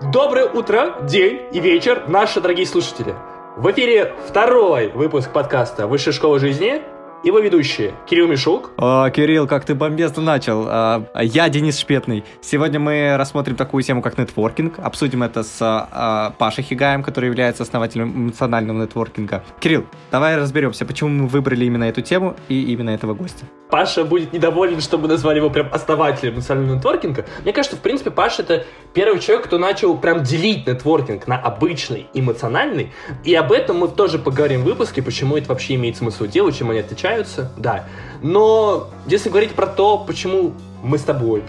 Доброе утро, день и вечер, наши дорогие слушатели. В эфире второй выпуск подкаста «Высшая школа жизни» Его ведущие Кирилл Мишук. О, Кирилл, как ты бомбезно начал. А, я Денис Шпетный. Сегодня мы рассмотрим такую тему, как нетворкинг. Обсудим это с а, Пашей Хигаем, который является основателем эмоционального нетворкинга. Кирилл, давай разберемся, почему мы выбрали именно эту тему и именно этого гостя. Паша будет недоволен, чтобы назвали его прям основателем эмоционального нетворкинга. Мне кажется, в принципе, Паша это первый человек, кто начал прям делить нетворкинг на обычный эмоциональный. И об этом мы тоже поговорим в выпуске, почему это вообще имеет смысл делать, чем они отличаются отличаются, да. Но если говорить про то, почему мы с тобой.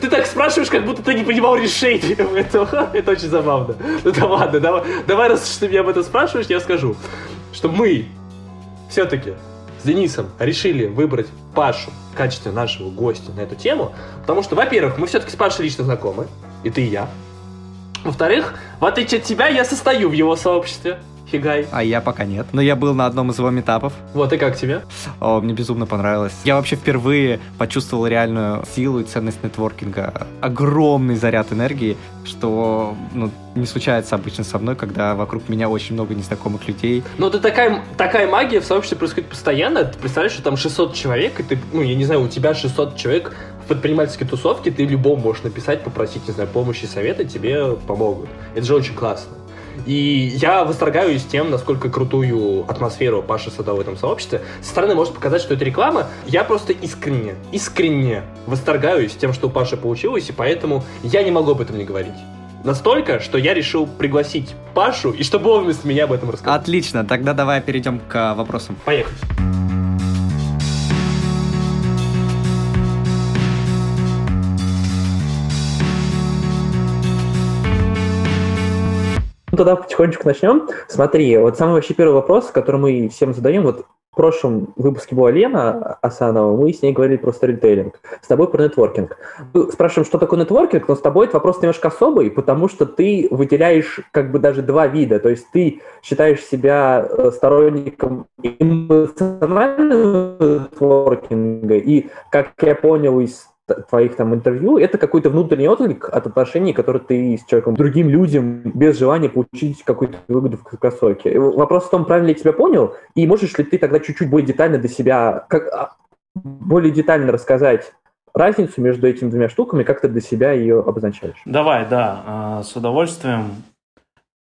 Ты так спрашиваешь, как будто ты не понимал решение этого. Это очень забавно. Ну да ладно, давай, давай раз ты меня об этом спрашиваешь, я скажу, что мы все-таки с Денисом решили выбрать Пашу в качестве нашего гостя на эту тему, потому что, во-первых, мы все-таки с Пашей лично знакомы, и ты, и я. Во-вторых, в отличие от тебя, я состою в его сообществе. Фигай. А я пока нет. Но я был на одном из его метапов. Вот, и как тебе? О, мне безумно понравилось. Я вообще впервые почувствовал реальную силу и ценность нетворкинга. Огромный заряд энергии, что ну, не случается обычно со мной, когда вокруг меня очень много незнакомых людей. Ну, это такая, такая магия в сообществе происходит постоянно. Ты представляешь, что там 600 человек, и ты, ну, я не знаю, у тебя 600 человек в предпринимательской тусовке, ты любому можешь написать, попросить, не знаю, помощи, совета, тебе помогут. Это же очень классно. И я восторгаюсь тем, насколько крутую атмосферу Паша создал в этом сообществе. Со стороны может показать, что это реклама. Я просто искренне, искренне восторгаюсь тем, что у Паши получилось, и поэтому я не могу об этом не говорить. Настолько, что я решил пригласить Пашу, и чтобы он вместо меня об этом рассказал. Отлично, тогда давай перейдем к вопросам. Поехали. Тогда потихонечку начнем. Смотри, вот самый вообще первый вопрос, который мы всем задаем, вот в прошлом выпуске была Лена Асанова, мы с ней говорили про сторителлинг, с тобой про нетворкинг. Мы спрашиваем, что такое нетворкинг, но с тобой этот вопрос немножко особый, потому что ты выделяешь как бы даже два вида, то есть ты считаешь себя э, сторонником эмоционального нетворкинга, и, как я понял из твоих там интервью, это какой-то внутренний отклик от отношений, которые ты с человеком, другим людям, без желания получить какую-то выгоду в краткосроке. Вопрос в том, правильно ли я тебя понял, и можешь ли ты тогда чуть-чуть более детально для себя, как, а, более детально рассказать разницу между этими двумя штуками, как ты для себя ее обозначаешь? Давай, да, а, с удовольствием.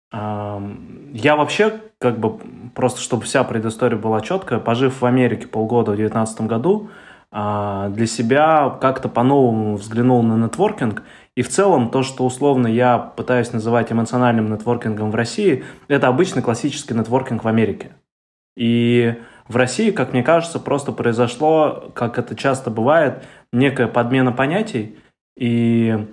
Я вообще, как бы, просто чтобы вся предыстория была четкая, пожив в Америке полгода в 2019 году, а, для себя как-то по-новому взглянул на нетворкинг. И в целом то, что условно я пытаюсь называть эмоциональным нетворкингом в России, это обычный классический нетворкинг в Америке. И в России, как мне кажется, просто произошло, как это часто бывает, некая подмена понятий. И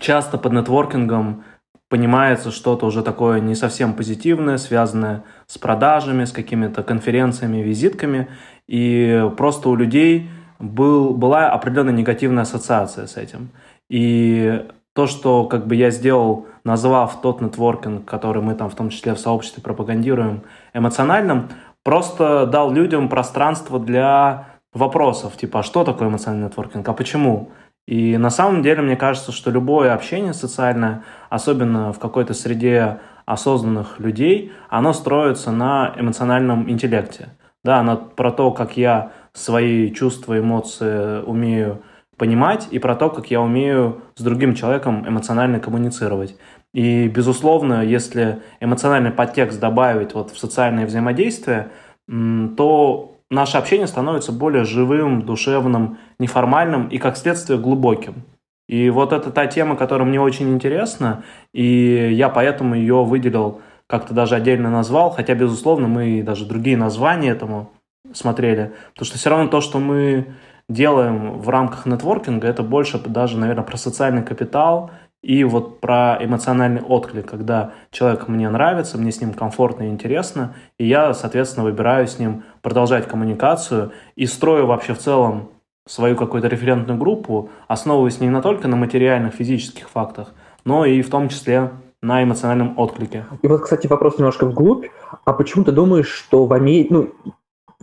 часто под нетворкингом понимается что-то уже такое не совсем позитивное, связанное с продажами, с какими-то конференциями, визитками. И просто у людей был, была определенная негативная ассоциация с этим. И то, что как бы я сделал, назвав тот нетворкинг, который мы там в том числе в сообществе пропагандируем, эмоциональным, просто дал людям пространство для вопросов, типа, а что такое эмоциональный нетворкинг, а почему? И на самом деле, мне кажется, что любое общение социальное, особенно в какой-то среде осознанных людей, оно строится на эмоциональном интеллекте. Да, она про то, как я свои чувства, эмоции умею понимать, и про то, как я умею с другим человеком эмоционально коммуницировать. И, безусловно, если эмоциональный подтекст добавить вот в социальное взаимодействие, то наше общение становится более живым, душевным, неформальным и, как следствие, глубоким. И вот это та тема, которая мне очень интересна, и я поэтому ее выделил как-то даже отдельно назвал, хотя, безусловно, мы даже другие названия этому смотрели, потому что все равно то, что мы делаем в рамках нетворкинга, это больше даже, наверное, про социальный капитал и вот про эмоциональный отклик, когда человек мне нравится, мне с ним комфортно и интересно, и я, соответственно, выбираю с ним продолжать коммуникацию и строю вообще в целом свою какую-то референтную группу, основываясь не на только на материальных, физических фактах, но и в том числе на эмоциональном отклике. И вот, кстати, вопрос немножко вглубь. А почему ты думаешь, что в Америке, ну,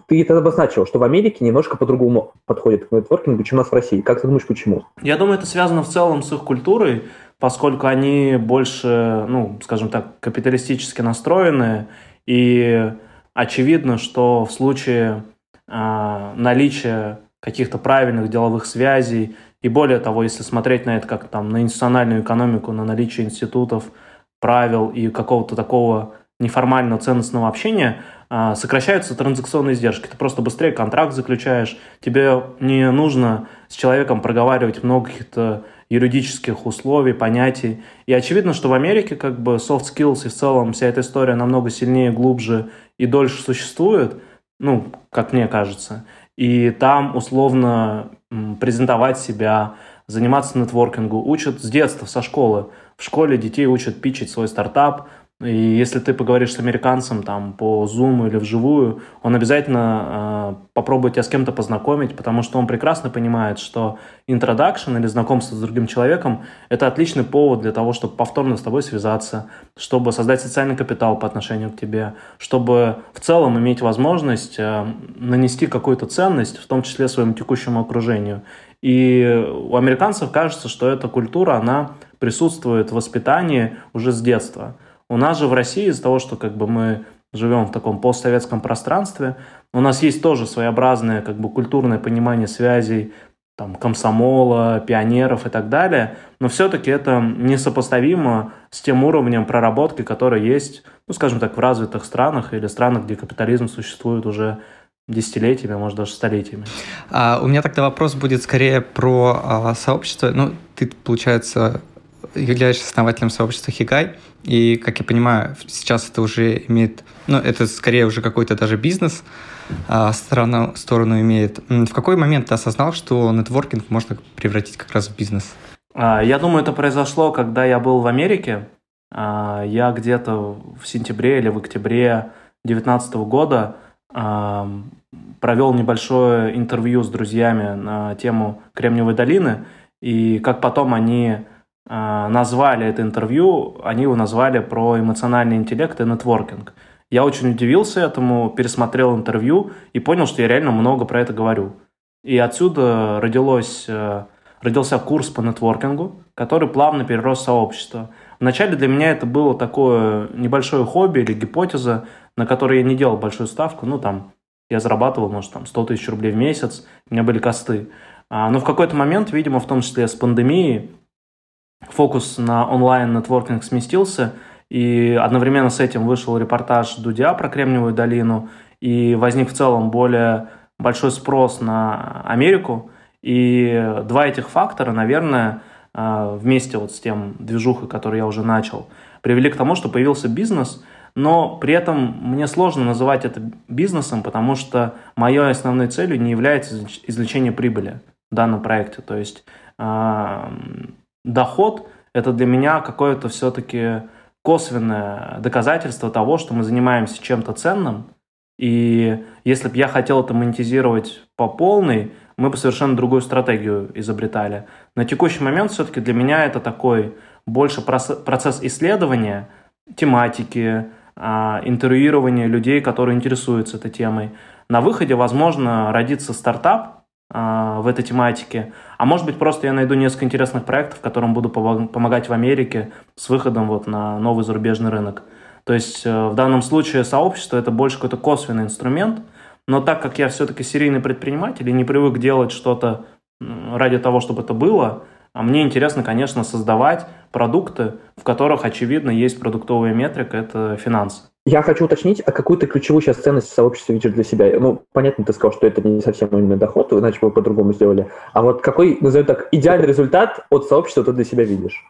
ты это обозначил, что в Америке немножко по-другому подходит к нетворкингу, чем у нас в России. Как ты думаешь, почему? Я думаю, это связано в целом с их культурой, поскольку они больше, ну, скажем так, капиталистически настроены, и очевидно, что в случае э, наличия каких-то правильных деловых связей, и более того, если смотреть на это как там на институциональную экономику, на наличие институтов, правил и какого-то такого неформального ценностного общения, а, сокращаются транзакционные издержки. Ты просто быстрее контракт заключаешь, тебе не нужно с человеком проговаривать много каких-то юридических условий, понятий. И очевидно, что в Америке как бы soft skills и в целом вся эта история намного сильнее, глубже и дольше существует, ну, как мне кажется. И там условно презентовать себя, заниматься нетворкингу учат с детства, со школы. В школе детей учат пичить свой стартап, и если ты поговоришь с американцем там по Zoom или вживую, он обязательно э, попробует тебя с кем-то познакомить, потому что он прекрасно понимает, что introduction или знакомство с другим человеком – это отличный повод для того, чтобы повторно с тобой связаться, чтобы создать социальный капитал по отношению к тебе, чтобы в целом иметь возможность э, нанести какую-то ценность, в том числе своему текущему окружению. И у американцев кажется, что эта культура, она присутствует в воспитании уже с детства – у нас же в России из-за того, что как бы мы живем в таком постсоветском пространстве, у нас есть тоже своеобразное как бы культурное понимание связей там, комсомола, пионеров и так далее, но все-таки это несопоставимо с тем уровнем проработки, который есть, ну, скажем так, в развитых странах или странах, где капитализм существует уже десятилетиями, может даже столетиями. А, у меня тогда вопрос будет скорее про а, сообщество. Ну, ты, получается, являешься основателем сообщества Хигай, и, как я понимаю, сейчас это уже имеет, ну, это скорее уже какой-то даже бизнес, а, сторону, сторону имеет. В какой момент ты осознал, что нетворкинг можно превратить как раз в бизнес? А, я думаю, это произошло, когда я был в Америке. А, я где-то в сентябре или в октябре 2019 года провел небольшое интервью с друзьями на тему Кремниевой долины, и как потом они а, назвали это интервью, они его назвали про эмоциональный интеллект и нетворкинг. Я очень удивился этому, пересмотрел интервью и понял, что я реально много про это говорю. И отсюда родилось, э, родился курс по нетворкингу, который плавно перерос в сообщество. Вначале для меня это было такое небольшое хобби или гипотеза, на которой я не делал большую ставку. Ну, там, я зарабатывал, может, там, 100 тысяч рублей в месяц, у меня были косты. А, но в какой-то момент, видимо, в том числе с пандемией, фокус на онлайн-нетворкинг сместился, и одновременно с этим вышел репортаж Дудя про Кремниевую долину, и возник в целом более большой спрос на Америку. И два этих фактора, наверное, э, вместе вот с тем движухой, который я уже начал, привели к тому, что появился бизнес, но при этом мне сложно называть это бизнесом, потому что моей основной целью не является извлечение прибыли в данном проекте. То есть э, доход – это для меня какое-то все-таки косвенное доказательство того, что мы занимаемся чем-то ценным, и если бы я хотел это монетизировать по полной, мы бы совершенно другую стратегию изобретали. На текущий момент все-таки для меня это такой больше процесс исследования тематики, а, интервьюирования людей, которые интересуются этой темой. На выходе, возможно, родится стартап, в этой тематике. А может быть, просто я найду несколько интересных проектов, которым буду помогать в Америке с выходом вот на новый зарубежный рынок. То есть э, в данном случае сообщество это больше какой-то косвенный инструмент, но так как я все-таки серийный предприниматель и не привык делать что-то ради того, чтобы это было, а мне интересно, конечно, создавать продукты, в которых, очевидно, есть продуктовая метрика, это финансы. Я хочу уточнить, а какую ты ключевую сейчас ценность сообщества видишь для себя? Ну, понятно, ты сказал, что это не совсем именно доход, иначе бы по-другому сделали. А вот какой, назовем так, идеальный результат от сообщества ты для себя видишь?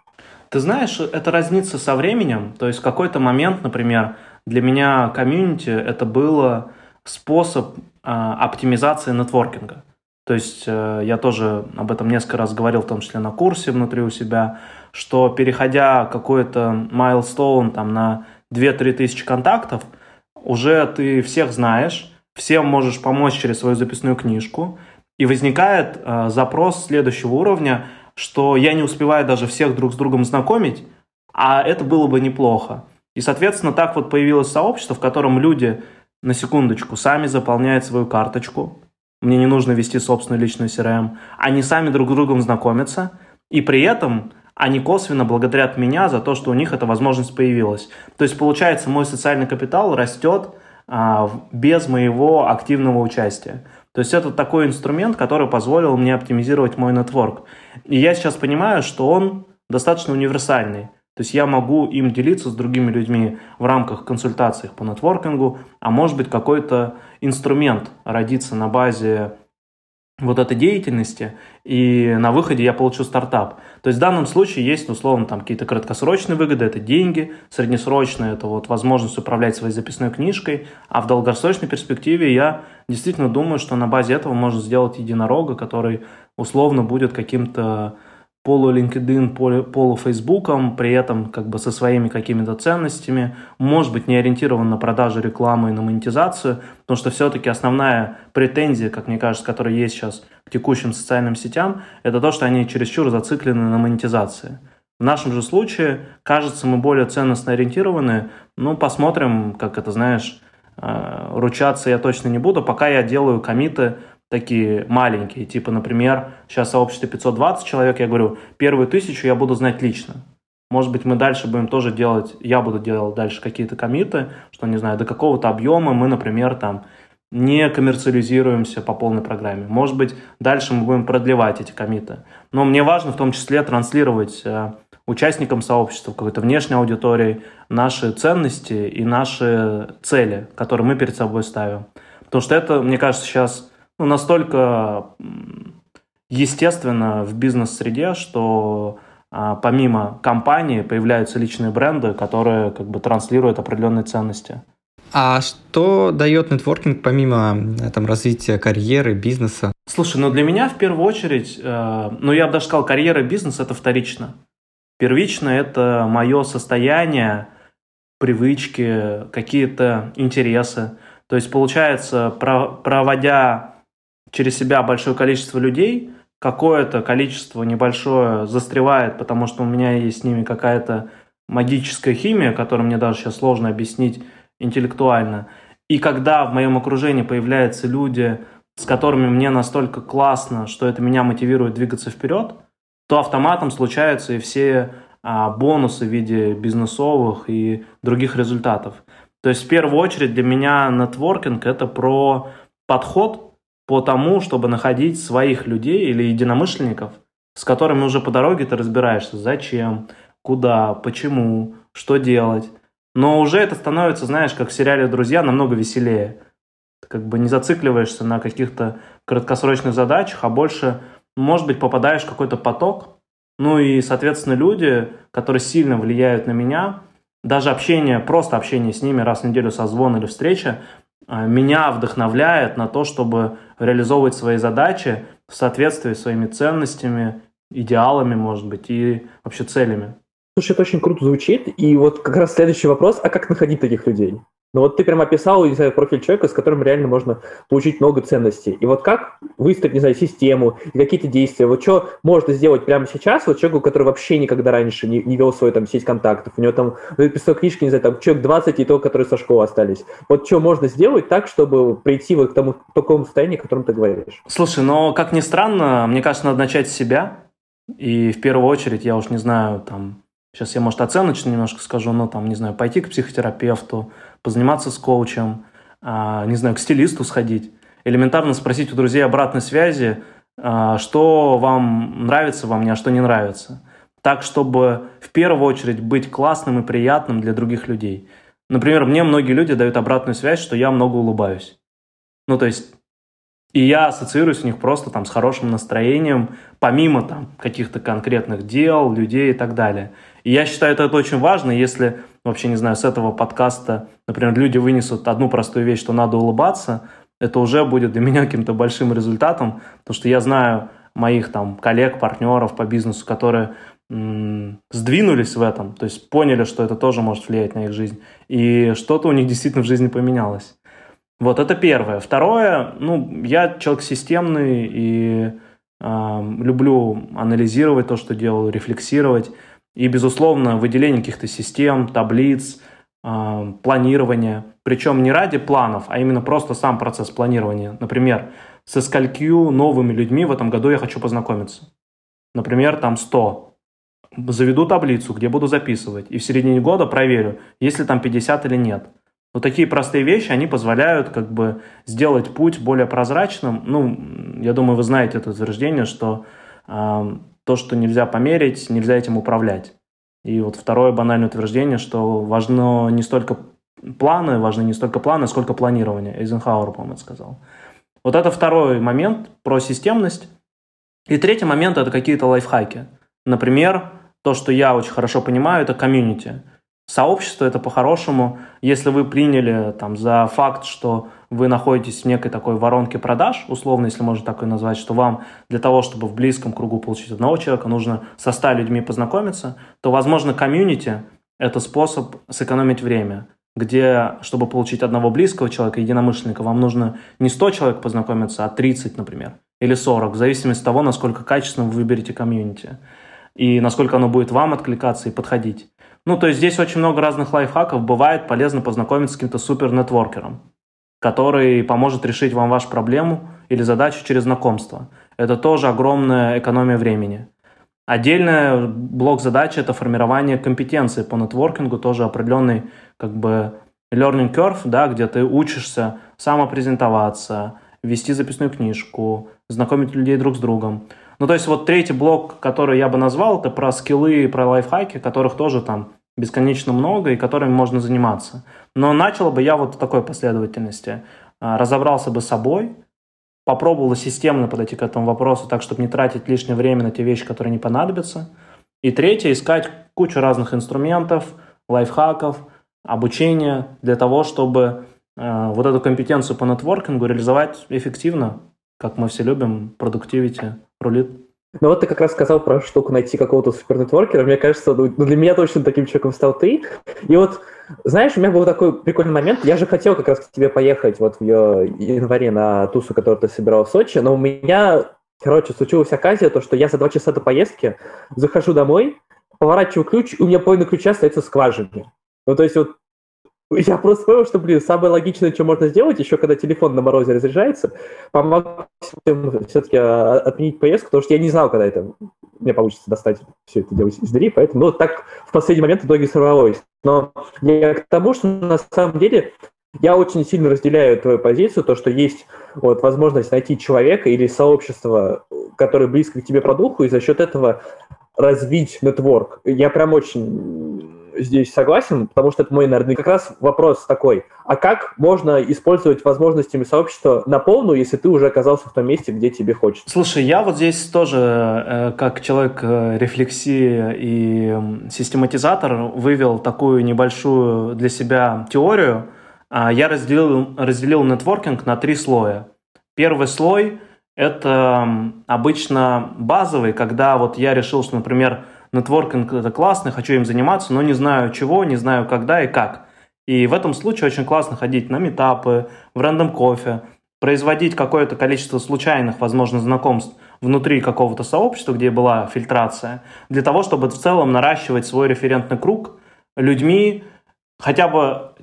Ты знаешь, это разнится со временем. То есть в какой-то момент, например, для меня комьюнити это было способ э, оптимизации нетворкинга. То есть э, я тоже об этом несколько раз говорил, в том числе на курсе внутри у себя, что переходя какой-то майлстоун там на 2-3 тысячи контактов, уже ты всех знаешь, всем можешь помочь через свою записную книжку, и возникает э, запрос следующего уровня, что я не успеваю даже всех друг с другом знакомить, а это было бы неплохо. И, соответственно, так вот появилось сообщество, в котором люди, на секундочку, сами заполняют свою карточку, мне не нужно вести собственную личную CRM, они сами друг с другом знакомятся, и при этом они косвенно благодарят меня за то, что у них эта возможность появилась. То есть, получается, мой социальный капитал растет а, без моего активного участия. То есть это такой инструмент, который позволил мне оптимизировать мой нетворк. И я сейчас понимаю, что он достаточно универсальный. То есть я могу им делиться с другими людьми в рамках консультаций по нетворкингу, а может быть какой-то инструмент родится на базе вот этой деятельности, и на выходе я получу стартап. То есть в данном случае есть, условно, там какие-то краткосрочные выгоды, это деньги, среднесрочные, это вот возможность управлять своей записной книжкой, а в долгосрочной перспективе я действительно думаю, что на базе этого можно сделать единорога, который условно будет каким-то полу LinkedIn, полу, полу Фейсбуком, при этом как бы со своими какими-то ценностями, может быть не ориентирован на продажу рекламы и на монетизацию, потому что все-таки основная претензия, как мне кажется, которая есть сейчас к текущим социальным сетям, это то, что они чересчур зациклены на монетизации. В нашем же случае, кажется, мы более ценностно ориентированы, ну, посмотрим, как это, знаешь, э, ручаться я точно не буду, пока я делаю комиты такие маленькие, типа, например, сейчас сообщество 520 человек, я говорю, первую тысячу я буду знать лично. Может быть, мы дальше будем тоже делать, я буду делать дальше какие-то комиты, что, не знаю, до какого-то объема мы, например, там, не коммерциализируемся по полной программе. Может быть, дальше мы будем продлевать эти комиты. Но мне важно в том числе транслировать э, участникам сообщества, какой-то внешней аудитории, наши ценности и наши цели, которые мы перед собой ставим. Потому что это, мне кажется, сейчас ну, настолько естественно в бизнес-среде, что а, помимо компании появляются личные бренды, которые как бы транслируют определенные ценности. А что дает нетворкинг помимо там, развития карьеры, бизнеса? Слушай, ну для меня в первую очередь, э, ну я бы даже сказал, карьера и бизнес это вторично. Первично это мое состояние, привычки, какие-то интересы. То есть получается, проводя через себя большое количество людей, какое-то количество небольшое застревает, потому что у меня есть с ними какая-то магическая химия, которую мне даже сейчас сложно объяснить интеллектуально. И когда в моем окружении появляются люди, с которыми мне настолько классно, что это меня мотивирует двигаться вперед, то автоматом случаются и все а, бонусы в виде бизнесовых и других результатов. То есть в первую очередь для меня нетворкинг это про подход по тому, чтобы находить своих людей или единомышленников, с которыми уже по дороге ты разбираешься, зачем, куда, почему, что делать. Но уже это становится, знаешь, как в сериале «Друзья», намного веселее. Ты как бы не зацикливаешься на каких-то краткосрочных задачах, а больше, может быть, попадаешь в какой-то поток. Ну и, соответственно, люди, которые сильно влияют на меня, даже общение, просто общение с ними раз в неделю созвон или встреча, меня вдохновляет на то, чтобы реализовывать свои задачи в соответствии с своими ценностями, идеалами, может быть, и вообще целями. Слушай, это очень круто звучит. И вот как раз следующий вопрос, а как находить таких людей? Ну вот ты прям описал, не знаю, профиль человека, с которым реально можно получить много ценностей. И вот как выстроить, не знаю, систему и какие-то действия? Вот что можно сделать прямо сейчас вот человеку, который вообще никогда раньше не, не вел свою там сеть контактов? У него там написал книжки, не знаю, там человек 20 и то, которые со школы остались. Вот что можно сделать так, чтобы прийти вот к тому к такому состоянию, о котором ты говоришь? Слушай, но как ни странно, мне кажется, надо начать с себя. И в первую очередь, я уж не знаю, там, сейчас я, может, оценочно немножко скажу, но там, не знаю, пойти к психотерапевту, позаниматься с коучем, а, не знаю, к стилисту сходить, элементарно спросить у друзей обратной связи, а, что вам нравится во мне, а что не нравится. Так, чтобы в первую очередь быть классным и приятным для других людей. Например, мне многие люди дают обратную связь, что я много улыбаюсь. Ну, то есть, и я ассоциируюсь у них просто там с хорошим настроением, помимо там каких-то конкретных дел, людей и так далее. И я считаю, это, это очень важно, если вообще, не знаю, с этого подкаста, например, люди вынесут одну простую вещь, что надо улыбаться, это уже будет для меня каким-то большим результатом, потому что я знаю моих там коллег, партнеров по бизнесу, которые сдвинулись в этом, то есть поняли, что это тоже может влиять на их жизнь, и что-то у них действительно в жизни поменялось. Вот это первое. Второе, ну, я человек системный и э, люблю анализировать то, что делаю, рефлексировать. И, безусловно, выделение каких-то систем, таблиц, э, планирования. Причем не ради планов, а именно просто сам процесс планирования. Например, со сколькими новыми людьми в этом году я хочу познакомиться. Например, там 100. заведу таблицу, где буду записывать, и в середине года проверю, есть ли там 50 или нет. Вот такие простые вещи, они позволяют как бы сделать путь более прозрачным. Ну, я думаю, вы знаете это утверждение, что э, то, что нельзя померить, нельзя этим управлять. И вот второе банальное утверждение, что важно не столько планы, важны не столько планы, сколько планирование. Эйзенхауэр, по-моему, сказал. Вот это второй момент про системность. И третий момент – это какие-то лайфхаки. Например, то, что я очень хорошо понимаю, это комьюнити. Сообщество – это по-хорошему, если вы приняли там, за факт, что вы находитесь в некой такой воронке продаж, условно, если можно так и назвать, что вам для того, чтобы в близком кругу получить одного человека, нужно со 100 людьми познакомиться, то, возможно, комьюнити – это способ сэкономить время где, чтобы получить одного близкого человека, единомышленника, вам нужно не 100 человек познакомиться, а 30, например, или 40, в зависимости от того, насколько качественно вы выберете комьюнити и насколько оно будет вам откликаться и подходить. Ну, то есть здесь очень много разных лайфхаков. Бывает полезно познакомиться с каким-то супер-нетворкером, который поможет решить вам вашу проблему или задачу через знакомство. Это тоже огромная экономия времени. Отдельный блок задачи – это формирование компетенции по нетворкингу, тоже определенный как бы learning curve, да, где ты учишься самопрезентоваться, вести записную книжку, знакомить людей друг с другом. Ну, то есть вот третий блок, который я бы назвал, это про скиллы про лайфхаки, которых тоже там бесконечно много и которыми можно заниматься. Но начал бы я вот в такой последовательности. А, разобрался бы с собой, попробовал системно подойти к этому вопросу так, чтобы не тратить лишнее время на те вещи, которые не понадобятся. И третье, искать кучу разных инструментов, лайфхаков, обучения для того, чтобы э, вот эту компетенцию по нетворкингу реализовать эффективно, как мы все любим, продуктивити рулит. Ну вот ты как раз сказал про штуку найти какого-то супернетворкера. Мне кажется, ну, ну, для меня точно таким человеком стал ты. И вот, знаешь, у меня был такой прикольный момент. Я же хотел как раз к тебе поехать вот в январе на тусу, которую ты собирал в Сочи, но у меня, короче, случилась оказия, то, что я за два часа до поездки захожу домой, поворачиваю ключ, и у меня половина ключа остается в скважине. Ну, то есть вот я просто понял, что, блин, самое логичное, что можно сделать, еще когда телефон на морозе разряжается, помог все-таки а, отменить поездку, потому что я не знал, когда это мне получится достать все это делать из двери, поэтому ну, так в последний момент в итоге сорвалось. Но я к тому, что на самом деле я очень сильно разделяю твою позицию, то, что есть вот, возможность найти человека или сообщество, которое близко к тебе по духу, и за счет этого развить нетворк. Я прям очень здесь согласен, потому что это мой, наверное, как раз вопрос такой. А как можно использовать возможностями сообщества на полную, если ты уже оказался в том месте, где тебе хочется? Слушай, я вот здесь тоже, э, как человек э, рефлексии и систематизатор, вывел такую небольшую для себя теорию. А, я разделил, разделил нетворкинг на три слоя. Первый слой – это обычно базовый, когда вот я решил, что, например, нетворкинг это классно, хочу им заниматься, но не знаю чего, не знаю когда и как. И в этом случае очень классно ходить на метапы, в рандом кофе, производить какое-то количество случайных, возможно, знакомств внутри какого-то сообщества, где была фильтрация, для того, чтобы в целом наращивать свой референтный круг людьми, хотя бы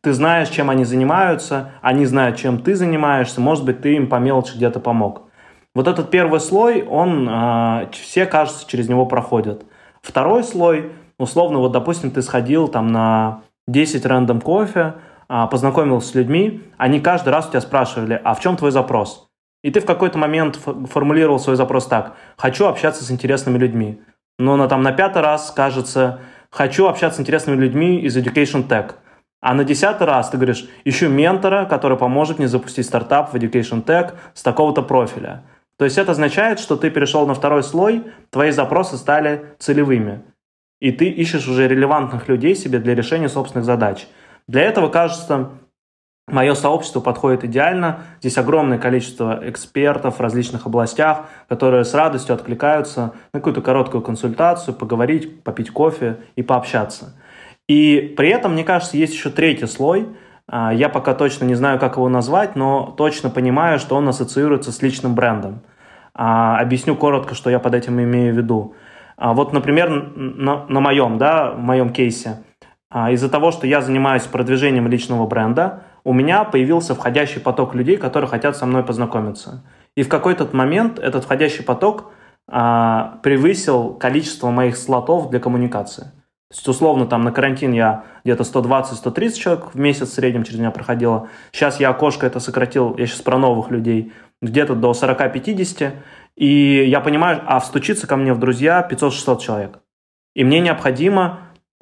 ты знаешь, чем они занимаются, они знают, чем ты занимаешься, может быть, ты им по мелочи где-то помог. Вот этот первый слой, он, э, все, кажется, через него проходят. Второй слой, условно, вот, допустим, ты сходил там на 10 рандом кофе, а, познакомился с людьми, они каждый раз у тебя спрашивали, а в чем твой запрос? И ты в какой-то момент формулировал свой запрос так, хочу общаться с интересными людьми. Но на, там, на пятый раз кажется, хочу общаться с интересными людьми из Education Tech. А на десятый раз ты говоришь, ищу ментора, который поможет мне запустить стартап в Education Tech с такого-то профиля. То есть это означает, что ты перешел на второй слой, твои запросы стали целевыми. И ты ищешь уже релевантных людей себе для решения собственных задач. Для этого, кажется, мое сообщество подходит идеально. Здесь огромное количество экспертов в различных областях, которые с радостью откликаются на какую-то короткую консультацию, поговорить, попить кофе и пообщаться. И при этом, мне кажется, есть еще третий слой – я пока точно не знаю, как его назвать, но точно понимаю, что он ассоциируется с личным брендом. А, объясню коротко, что я под этим имею в виду. А, вот, например, на, на моем, да, в моем кейсе, из-за того, что я занимаюсь продвижением личного бренда, у меня появился входящий поток людей, которые хотят со мной познакомиться. И в какой-то момент этот входящий поток а, превысил количество моих слотов для коммуникации. То есть, условно, там на карантин я где-то 120-130 человек в месяц в среднем через меня проходило. Сейчас я окошко это сократил, я сейчас про новых людей, где-то до 40-50. И я понимаю, а встучиться ко мне в друзья 500-600 человек. И мне необходимо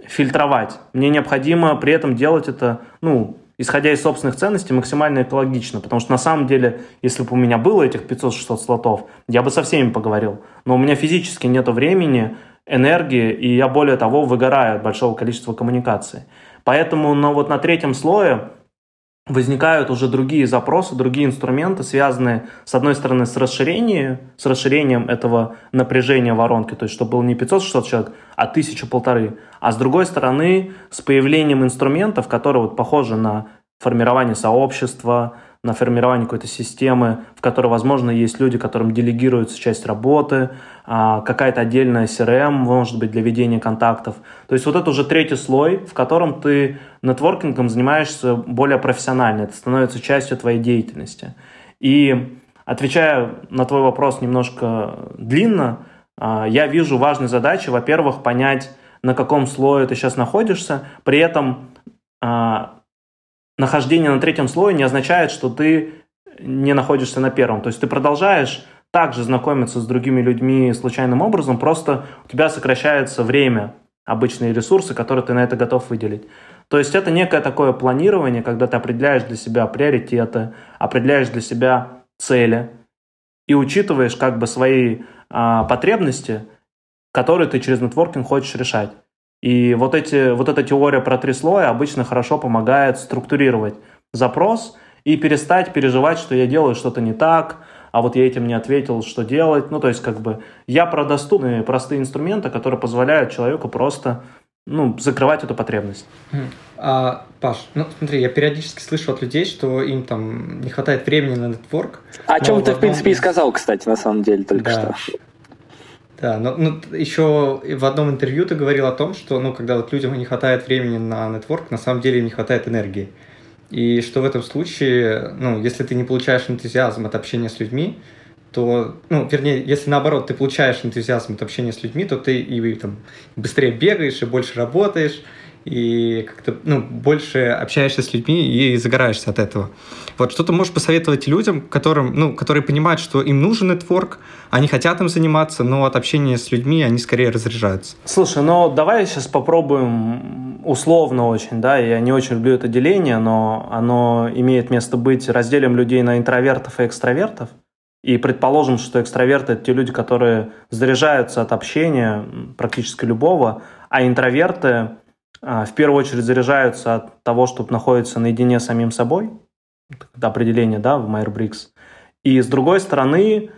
фильтровать. Мне необходимо при этом делать это, ну, исходя из собственных ценностей, максимально экологично. Потому что на самом деле, если бы у меня было этих 500-600 слотов, я бы со всеми поговорил. Но у меня физически нет времени, энергии, и я, более того, выгораю от большого количества коммуникаций. Поэтому ну, вот на третьем слое возникают уже другие запросы, другие инструменты, связанные, с одной стороны, с расширением, с расширением этого напряжения воронки, то есть чтобы было не 500-600 человек, а тысячу-полторы, а с другой стороны, с появлением инструментов, которые вот похожи на формирование сообщества, на формирование какой-то системы, в которой, возможно, есть люди, которым делегируется часть работы, а, какая-то отдельная CRM, может быть, для ведения контактов. То есть вот это уже третий слой, в котором ты нетворкингом занимаешься более профессионально, это становится частью твоей деятельности. И отвечая на твой вопрос немножко длинно, а, я вижу важной задачей, во-первых, понять, на каком слое ты сейчас находишься, при этом а, нахождение на третьем слое не означает, что ты не находишься на первом. То есть ты продолжаешь также знакомиться с другими людьми случайным образом, просто у тебя сокращается время, обычные ресурсы, которые ты на это готов выделить. То есть это некое такое планирование, когда ты определяешь для себя приоритеты, определяешь для себя цели и учитываешь как бы свои а, потребности, которые ты через нетворкинг хочешь решать. И вот, эти, вот эта теория про три слоя обычно хорошо помогает структурировать запрос и перестать переживать, что я делаю что-то не так, а вот я этим не ответил, что делать. Ну, то есть, как бы, я про доступные, простые инструменты, которые позволяют человеку просто ну, закрывать эту потребность. А, Паш, ну смотри, я периодически слышу от людей, что им там не хватает времени на нетворк. О чем ты, в принципе, и сказал, кстати, на самом деле, только да. что. Да, но ну, еще в одном интервью ты говорил о том, что ну, когда вот людям не хватает времени на нетворк, на самом деле им не хватает энергии. И что в этом случае, ну, если ты не получаешь энтузиазм от общения с людьми, то, ну, вернее, если наоборот ты получаешь энтузиазм от общения с людьми, то ты и там быстрее бегаешь, и больше работаешь, и как-то ну, больше общаешься с людьми и загораешься от этого. Вот что ты можешь посоветовать людям, которым, ну, которые понимают, что им нужен нетворк, они хотят им заниматься, но от общения с людьми они скорее разряжаются? Слушай, ну давай сейчас попробуем условно очень, да, я не очень люблю это деление, но оно имеет место быть разделим людей на интровертов и экстравертов. И предположим, что экстраверты – это те люди, которые заряжаются от общения практически любого, а интроверты а, в первую очередь заряжаются от того, чтобы находиться наедине с самим собой, определение, да, в Myers-Briggs. И с другой стороны,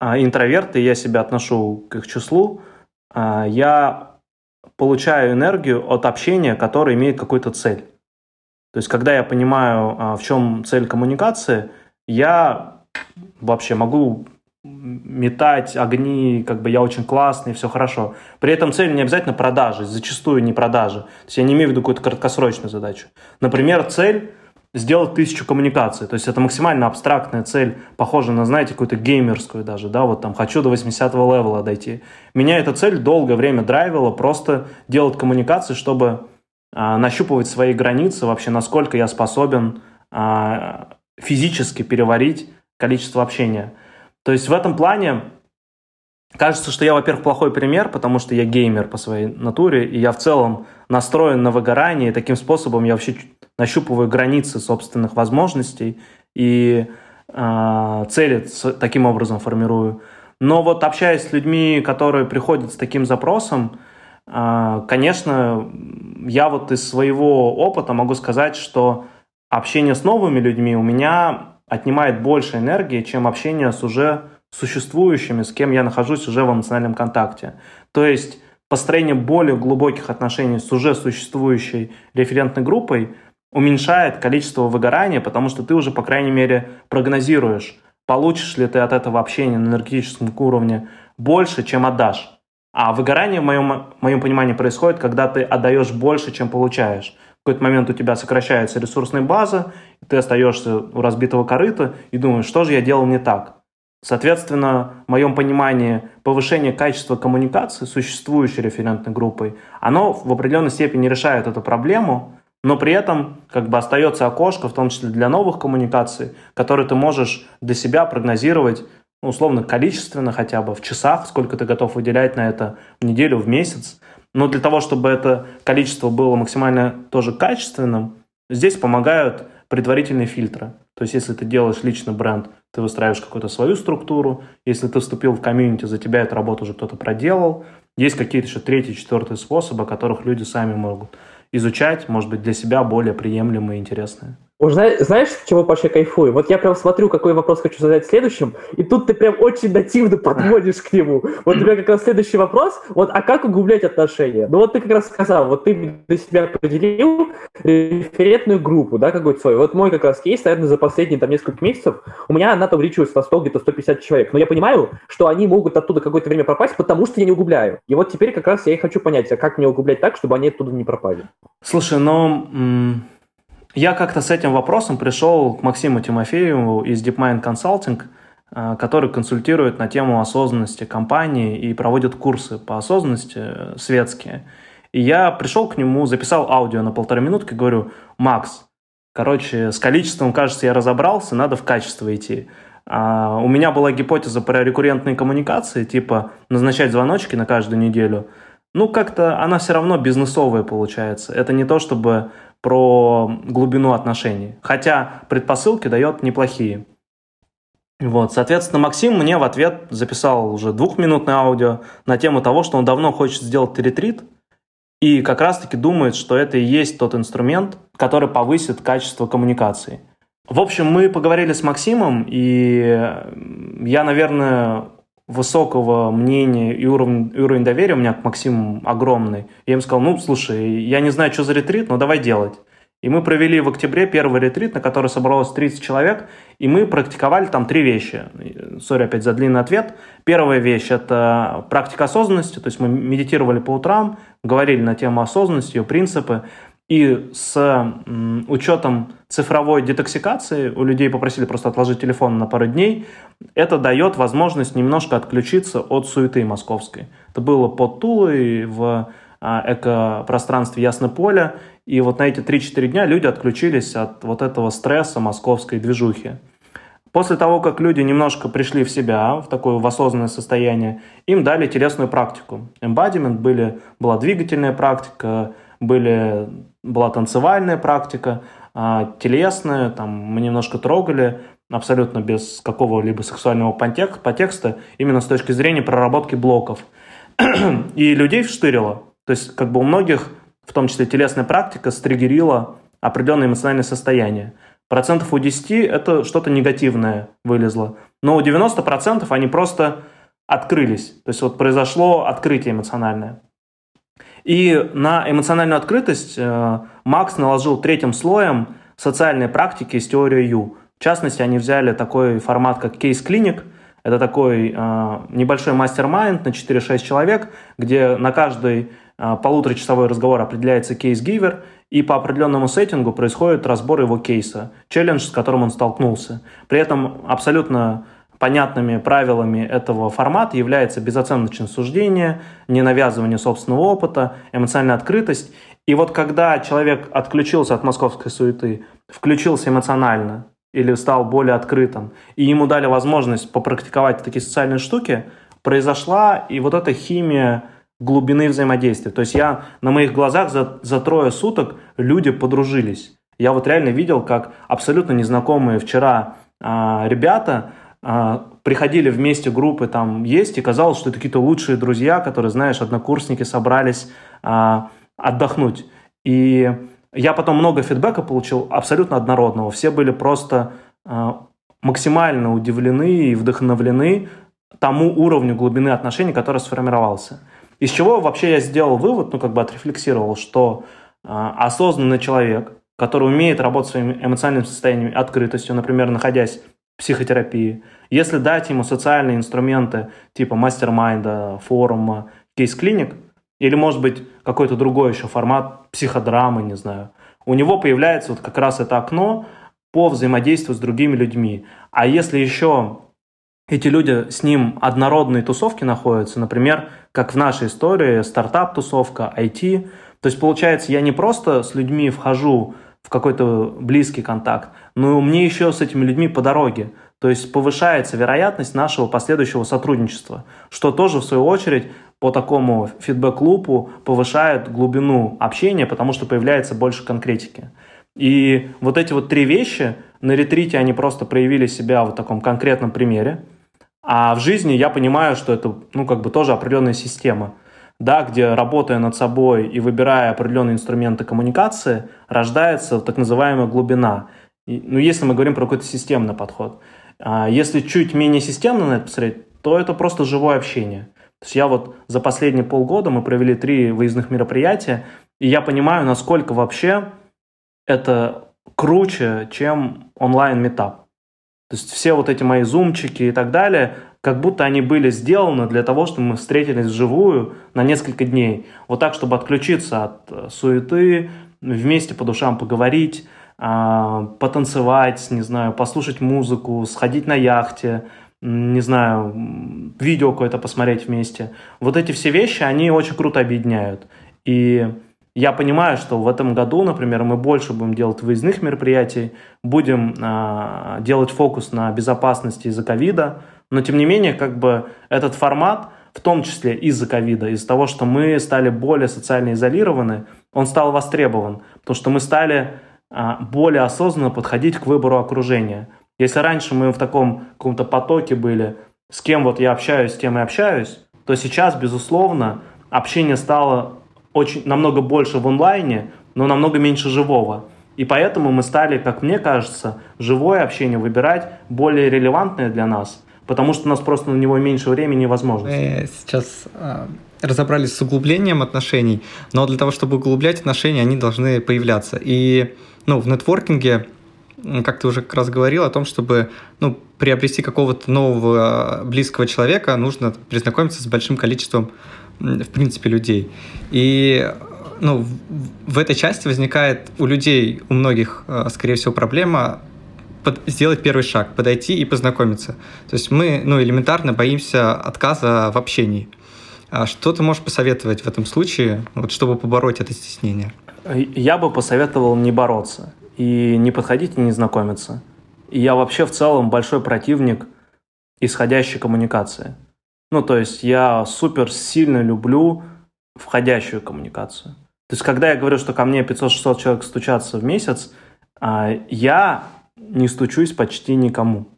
а, интроверты, я себя отношу к их числу, а, я получаю энергию от общения, которое имеет какую-то цель. То есть, когда я понимаю, в чем цель коммуникации, я вообще могу метать огни, как бы я очень классный, все хорошо. При этом цель не обязательно продажи, зачастую не продажи. То есть я не имею в виду какую-то краткосрочную задачу. Например, цель сделать тысячу коммуникаций. То есть это максимально абстрактная цель, похожая на, знаете, какую-то геймерскую даже, да, вот там хочу до 80 левела дойти. Меня эта цель долгое время драйвила просто делать коммуникации, чтобы а, нащупывать свои границы, вообще насколько я способен а, физически переварить количество общения. То есть в этом плане кажется, что я, во-первых, плохой пример, потому что я геймер по своей натуре, и я в целом настроен на выгорание, и таким способом я вообще нащупываю границы собственных возможностей и э, цели таким образом формирую. Но вот общаясь с людьми, которые приходят с таким запросом, э, конечно, я вот из своего опыта могу сказать, что общение с новыми людьми у меня отнимает больше энергии, чем общение с уже существующими, с кем я нахожусь уже в эмоциональном контакте. То есть построение более глубоких отношений с уже существующей референтной группой уменьшает количество выгорания, потому что ты уже, по крайней мере, прогнозируешь, получишь ли ты от этого общения на энергетическом уровне больше, чем отдашь. А выгорание, в моем, в моем понимании, происходит, когда ты отдаешь больше, чем получаешь какой-то момент у тебя сокращается ресурсная база, ты остаешься у разбитого корыта и думаешь, что же я делал не так. Соответственно, в моем понимании, повышение качества коммуникации существующей референтной группой, оно в определенной степени решает эту проблему, но при этом как бы остается окошко, в том числе для новых коммуникаций, которые ты можешь для себя прогнозировать, ну, условно, количественно хотя бы, в часах, сколько ты готов выделять на это в неделю, в месяц. Но для того, чтобы это количество было максимально тоже качественным, здесь помогают предварительные фильтры. То есть, если ты делаешь личный бренд, ты выстраиваешь какую-то свою структуру. Если ты вступил в комьюнити, за тебя эту работу уже кто-то проделал. Есть какие-то еще третьи, четвертые способы, которых люди сами могут изучать, может быть, для себя более приемлемые и интересные. Уж знаешь, чего, я кайфую? Вот я прям смотрю, какой вопрос хочу задать следующим, и тут ты прям очень нативно подводишь к нему. Вот у тебя как раз следующий вопрос, вот, а как углублять отношения? Ну вот ты как раз сказал, вот ты для себя определил референтную группу, да, какую-то свою. Вот мой как раз кейс, наверное, за последние там несколько месяцев, у меня она там увеличилась на 100, где-то 150 человек. Но я понимаю, что они могут оттуда какое-то время пропасть, потому что я не углубляю. И вот теперь как раз я и хочу понять, а как мне углублять так, чтобы они оттуда не пропали? Слушай, ну... М- я как-то с этим вопросом пришел к Максиму Тимофееву из DeepMind Consulting, э, который консультирует на тему осознанности компании и проводит курсы по осознанности э, светские. И я пришел к нему, записал аудио на полторы минутки, говорю, Макс, короче, с количеством, кажется, я разобрался, надо в качество идти. А у меня была гипотеза про рекуррентные коммуникации, типа назначать звоночки на каждую неделю. Ну, как-то она все равно бизнесовая получается. Это не то, чтобы про глубину отношений. Хотя предпосылки дает неплохие. Вот, соответственно, Максим мне в ответ записал уже двухминутное аудио на тему того, что он давно хочет сделать ретрит, и как раз-таки думает, что это и есть тот инструмент, который повысит качество коммуникации. В общем, мы поговорили с Максимом, и я, наверное, высокого мнения и уровень, уровень доверия у меня к Максиму огромный. Я им сказал, ну, слушай, я не знаю, что за ретрит, но давай делать. И мы провели в октябре первый ретрит, на который собралось 30 человек, и мы практиковали там три вещи. Сори опять за длинный ответ. Первая вещь – это практика осознанности, то есть мы медитировали по утрам, говорили на тему осознанности, ее принципы. И с учетом цифровой детоксикации у людей попросили просто отложить телефон на пару дней. Это дает возможность немножко отключиться от суеты московской. Это было под Тулой в а, экопространстве Ясное поле. И вот на эти 3-4 дня люди отключились от вот этого стресса московской движухи. После того, как люди немножко пришли в себя, в такое в осознанное состояние, им дали телесную практику. Embodiment были, была двигательная практика, были была танцевальная практика, а, телесная, там мы немножко трогали, абсолютно без какого-либо сексуального подтекста, именно с точки зрения проработки блоков. И людей вштырило. То есть как бы у многих, в том числе телесная практика, стригерила определенное эмоциональное состояние. Процентов у 10 это что-то негативное вылезло. Но у 90% они просто открылись. То есть вот произошло открытие эмоциональное. И на эмоциональную открытость э, Макс наложил третьим слоем социальные практики из теории Ю. В частности, они взяли такой формат, как кейс-клиник. Это такой э, небольшой мастер-майнд на 4-6 человек, где на каждый э, полуторачасовой разговор определяется кейс-гивер, и по определенному сеттингу происходит разбор его кейса, челлендж, с которым он столкнулся. При этом абсолютно понятными правилами этого формата является безоценочное суждение, ненавязывание собственного опыта, эмоциональная открытость. И вот когда человек отключился от московской суеты, включился эмоционально или стал более открытым, и ему дали возможность попрактиковать такие социальные штуки, произошла и вот эта химия глубины взаимодействия. То есть я на моих глазах за, за трое суток люди подружились. Я вот реально видел, как абсолютно незнакомые вчера а, ребята приходили вместе группы там есть, и казалось, что это какие-то лучшие друзья, которые, знаешь, однокурсники собрались а, отдохнуть. И я потом много фидбэка получил, абсолютно однородного. Все были просто а, максимально удивлены и вдохновлены тому уровню глубины отношений, который сформировался. Из чего вообще я сделал вывод, ну, как бы отрефлексировал, что а, осознанный человек, который умеет работать своим эмоциональным состоянием, открытостью, например, находясь психотерапии, если дать ему социальные инструменты типа мастер-майнда, форума, кейс-клиник, или, может быть, какой-то другой еще формат психодрамы, не знаю, у него появляется вот как раз это окно по взаимодействию с другими людьми. А если еще эти люди с ним однородные тусовки находятся, например, как в нашей истории стартап-тусовка, IT. То есть, получается, я не просто с людьми вхожу в какой-то близкий контакт, но мне еще с этими людьми по дороге. То есть повышается вероятность нашего последующего сотрудничества, что тоже, в свою очередь, по такому фидбэк-лупу повышает глубину общения, потому что появляется больше конкретики. И вот эти вот три вещи на ретрите, они просто проявили себя в таком конкретном примере. А в жизни я понимаю, что это, ну, как бы тоже определенная система, да, где работая над собой и выбирая определенные инструменты коммуникации, рождается так называемая глубина. И, ну, если мы говорим про какой-то системный подход. А если чуть менее системно на это посмотреть, то это просто живое общение. То есть я вот за последние полгода мы провели три выездных мероприятия, и я понимаю, насколько вообще это круче, чем онлайн-метап. То есть все вот эти мои зумчики и так далее, как будто они были сделаны для того, чтобы мы встретились вживую на несколько дней. Вот так, чтобы отключиться от э, суеты, вместе по душам поговорить, потанцевать, не знаю, послушать музыку, сходить на яхте, не знаю, видео какое-то посмотреть вместе. Вот эти все вещи, они очень круто объединяют. И я понимаю, что в этом году, например, мы больше будем делать выездных мероприятий, будем э, делать фокус на безопасности из-за ковида, но тем не менее, как бы этот формат, в том числе из-за ковида, из-за того, что мы стали более социально изолированы, он стал востребован, потому что мы стали более осознанно подходить к выбору окружения. Если раньше мы в таком каком-то потоке были, с кем вот я общаюсь, с тем и общаюсь, то сейчас, безусловно, общение стало очень, намного больше в онлайне, но намного меньше живого. И поэтому мы стали, как мне кажется, живое общение выбирать более релевантное для нас, потому что у нас просто на него меньше времени и возможностей. Мы сейчас э, разобрались с углублением отношений, но для того, чтобы углублять отношения, они должны появляться. И ну, в нетворкинге как ты уже как раз говорил, о том, чтобы ну, приобрести какого-то нового близкого человека, нужно признакомиться с большим количеством в принципе, людей. И ну, в этой части возникает у людей, у многих, э, скорее всего, проблема под, сделать первый шаг, подойти и познакомиться. То есть мы ну, элементарно боимся отказа в общении. А что ты можешь посоветовать в этом случае, вот, чтобы побороть это стеснение? Я бы посоветовал не бороться и не подходить и не знакомиться. И я вообще в целом большой противник исходящей коммуникации. Ну, то есть я супер сильно люблю входящую коммуникацию. То есть, когда я говорю, что ко мне 500-600 человек стучатся в месяц, а, я не стучусь почти никому.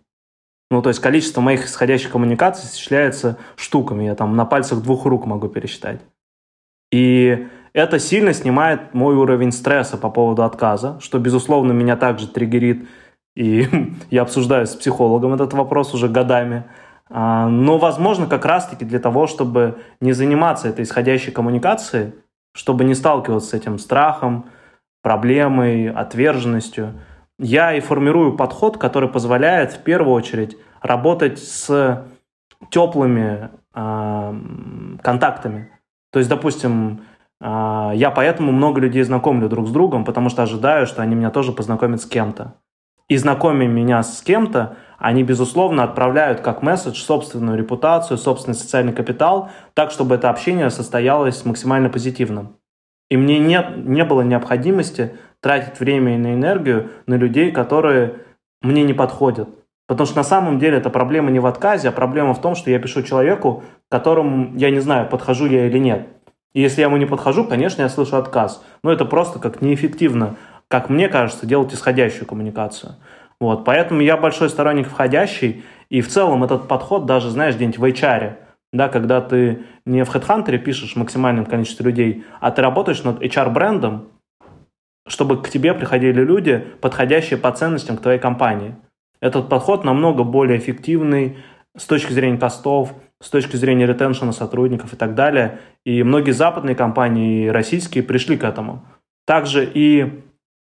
Ну, то есть количество моих исходящих коммуникаций исчисляется штуками. Я там на пальцах двух рук могу пересчитать. И это сильно снимает мой уровень стресса по поводу отказа, что, безусловно, меня также триггерит. И я обсуждаю с психологом этот вопрос уже годами. А, но, возможно, как раз-таки для того, чтобы не заниматься этой исходящей коммуникацией, чтобы не сталкиваться с этим страхом, проблемой, отверженностью, я и формирую подход, который позволяет в первую очередь работать с теплыми э, контактами. То есть, допустим, я поэтому много людей знакомлю друг с другом, потому что ожидаю, что они меня тоже познакомят с кем-то. И знакомя меня с кем-то, они, безусловно, отправляют как месседж собственную репутацию, собственный социальный капитал, так, чтобы это общение состоялось максимально позитивным. И мне не, не было необходимости тратить время и на энергию на людей, которые мне не подходят. Потому что на самом деле это проблема не в отказе, а проблема в том, что я пишу человеку, которому я не знаю, подхожу я или нет. И если я ему не подхожу, конечно, я слышу отказ. Но это просто как неэффективно, как мне кажется, делать исходящую коммуникацию. Вот, поэтому я большой сторонник входящий, и в целом этот подход даже, знаешь, где-нибудь в HR, да, когда ты не в HeadHunter пишешь максимальным количеством людей, а ты работаешь над HR-брендом, чтобы к тебе приходили люди, подходящие по ценностям к твоей компании. Этот подход намного более эффективный с точки зрения cost ов, с точки зрения retention а сотрудников и так далее. И многие западные компании и российские пришли к этому. Также и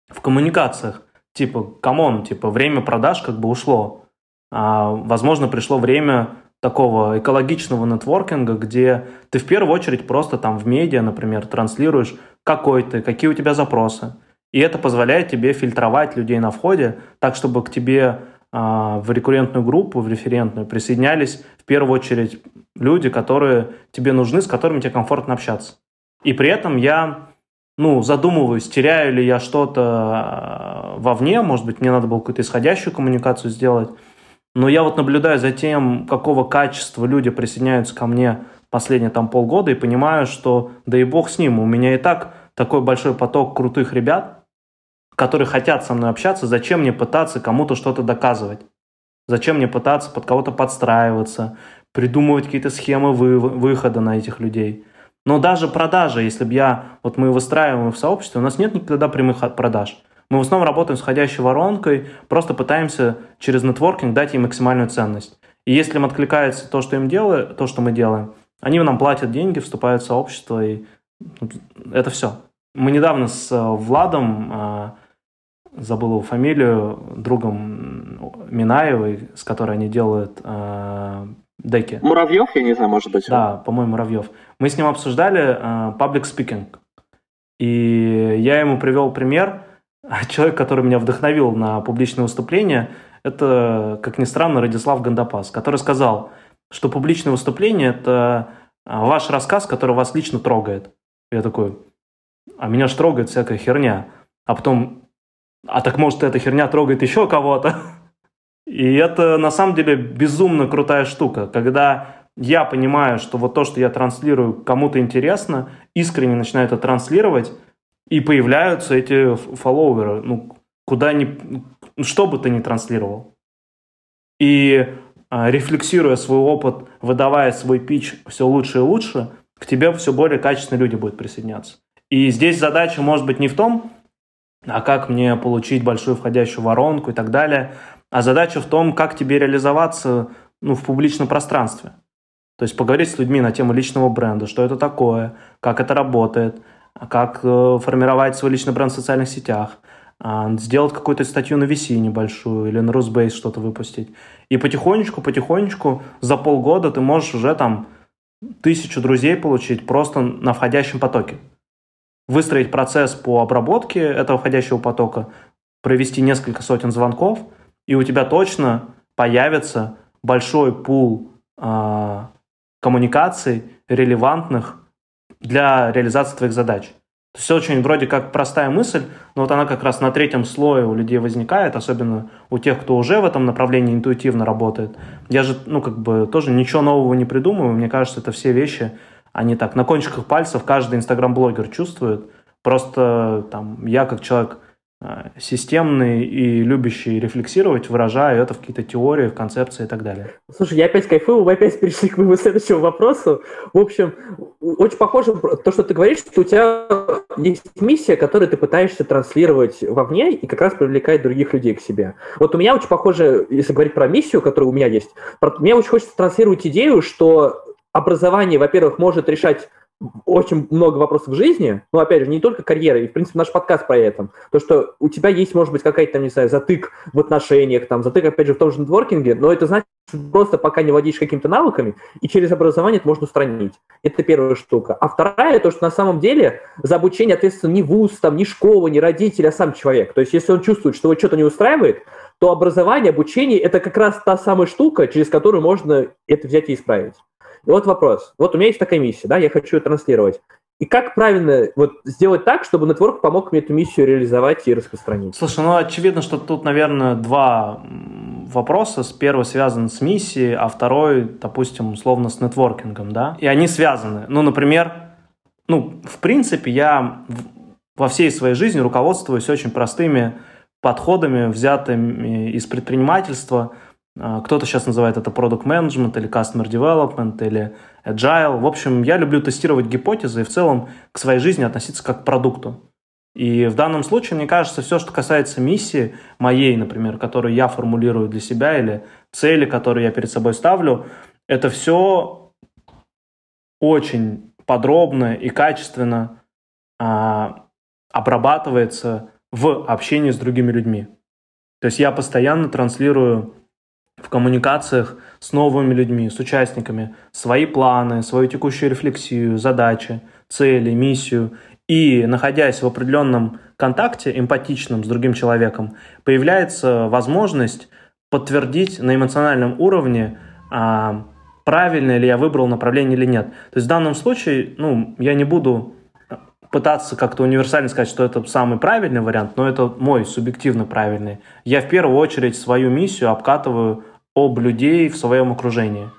в коммуникациях типа, come on, типа, время продаж как бы ушло. А, возможно, пришло время такого экологичного нетворкинга, где ты в первую очередь просто там в медиа, например, транслируешь, какой ты, какие у тебя запросы. И это позволяет тебе фильтровать людей на входе так, чтобы к тебе в рекуррентную группу, в референтную присоединялись в первую очередь люди, которые тебе нужны, с которыми тебе комфортно общаться. И при этом я ну, задумываюсь, теряю ли я что-то а, вовне, может быть, мне надо было какую-то исходящую коммуникацию сделать, но я вот наблюдаю за тем, какого качества люди присоединяются ко мне последние там полгода и понимаю, что да и бог с ним, у меня и так такой большой поток крутых ребят, которые хотят со мной общаться, зачем мне пытаться кому-то что-то доказывать? Зачем мне пытаться под кого-то подстраиваться, придумывать какие-то схемы вы, выхода на этих людей? Но даже продажи, если бы я, вот мы выстраиваем в сообществе, у нас нет никогда прямых продаж. Мы в основном работаем с входящей воронкой, просто пытаемся через нетворкинг дать им максимальную ценность. И если им откликается то, что им делают, то, что мы делаем, они нам платят деньги, вступают в сообщество, и это все. Мы недавно с э, Владом а, забыл его фамилию, другом Минаевой, с которой они делают э, деки. Муравьев, я не знаю, может быть. Да, по-моему, Муравьев. Мы с ним обсуждали э, public speaking. И я ему привел пример. Человек, который меня вдохновил на публичное выступление, это, как ни странно, Радислав Гандапас, который сказал, что публичное выступление – это ваш рассказ, который вас лично трогает. Я такой, а меня ж трогает всякая херня. А потом а так может эта херня трогает еще кого-то? И это на самом деле безумно крутая штука, когда я понимаю, что вот то, что я транслирую, кому-то интересно, искренне начинаю это транслировать, и появляются эти фолловеры, ну, куда ни, что бы ты ни транслировал. И а, рефлексируя свой опыт, выдавая свой пич все лучше и лучше, к тебе все более качественные люди будут присоединяться. И здесь задача может быть не в том, а как мне получить большую входящую воронку и так далее. А задача в том, как тебе реализоваться ну, в публичном пространстве. То есть поговорить с людьми на тему личного бренда, что это такое, как это работает, как э, формировать свой личный бренд в социальных сетях, э, сделать какую-то статью на VC небольшую или на Rusbase что-то выпустить. И потихонечку, потихонечку за полгода ты можешь уже там тысячу друзей получить просто на входящем потоке выстроить процесс по обработке этого входящего потока, провести несколько сотен звонков, и у тебя точно появится большой пул э, коммуникаций релевантных для реализации твоих задач. То есть очень вроде как простая мысль, но вот она как раз на третьем слое у людей возникает, особенно у тех, кто уже в этом направлении интуитивно работает. Я же, ну, как бы тоже ничего нового не придумываю. Мне кажется, это все вещи, они так на кончиках пальцев каждый инстаграм-блогер чувствует. Просто там я как человек э, системный и любящий рефлексировать, выражаю это в какие-то теории, в концепции и так далее. Слушай, я опять кайфую, мы опять перешли к моему следующему вопросу. В общем, очень похоже то, что ты говоришь, что у тебя есть миссия, которую ты пытаешься транслировать вовне и как раз привлекать других людей к себе. Вот у меня очень похоже, если говорить про миссию, которая у меня есть, мне очень хочется транслировать идею, что образование, во-первых, может решать очень много вопросов в жизни, но, опять же, не только карьера, и, в принципе, наш подкаст про это. То, что у тебя есть, может быть, какая-то, там, не знаю, затык в отношениях, там, затык, опять же, в том же нетворкинге, но это значит, что просто пока не владеешь какими-то навыками, и через образование это можно устранить. Это первая штука. А вторая, то, что на самом деле за обучение ответственно не вуз, там, не школа, не родитель, а сам человек. То есть, если он чувствует, что его что-то не устраивает, то образование, обучение – это как раз та самая штука, через которую можно это взять и исправить. И вот вопрос. Вот у меня есть такая миссия, да, я хочу ее транслировать. И как правильно вот сделать так, чтобы нетворк помог мне эту миссию реализовать и распространить? Слушай, ну очевидно, что тут, наверное, два вопроса. Первый связан с миссией, а второй, допустим, условно с нетворкингом, да? И они связаны. Ну, например, ну, в принципе, я во всей своей жизни руководствуюсь очень простыми подходами, взятыми из предпринимательства – кто-то сейчас называет это product management или customer development или agile. В общем, я люблю тестировать гипотезы и в целом к своей жизни относиться как к продукту. И в данном случае, мне кажется, все, что касается миссии моей, например, которую я формулирую для себя, или цели, которые я перед собой ставлю, это все очень подробно и качественно а, обрабатывается в общении с другими людьми. То есть я постоянно транслирую в коммуникациях с новыми людьми, с участниками, свои планы, свою текущую рефлексию, задачи, цели, миссию. И, находясь в определенном контакте, эмпатичном с другим человеком, появляется возможность подтвердить на эмоциональном уровне, а, правильно ли я выбрал направление или нет. То есть в данном случае, ну, я не буду пытаться как-то универсально сказать, что это самый правильный вариант, но это мой субъективно правильный. Я в первую очередь свою миссию обкатываю об людей в своем окружении.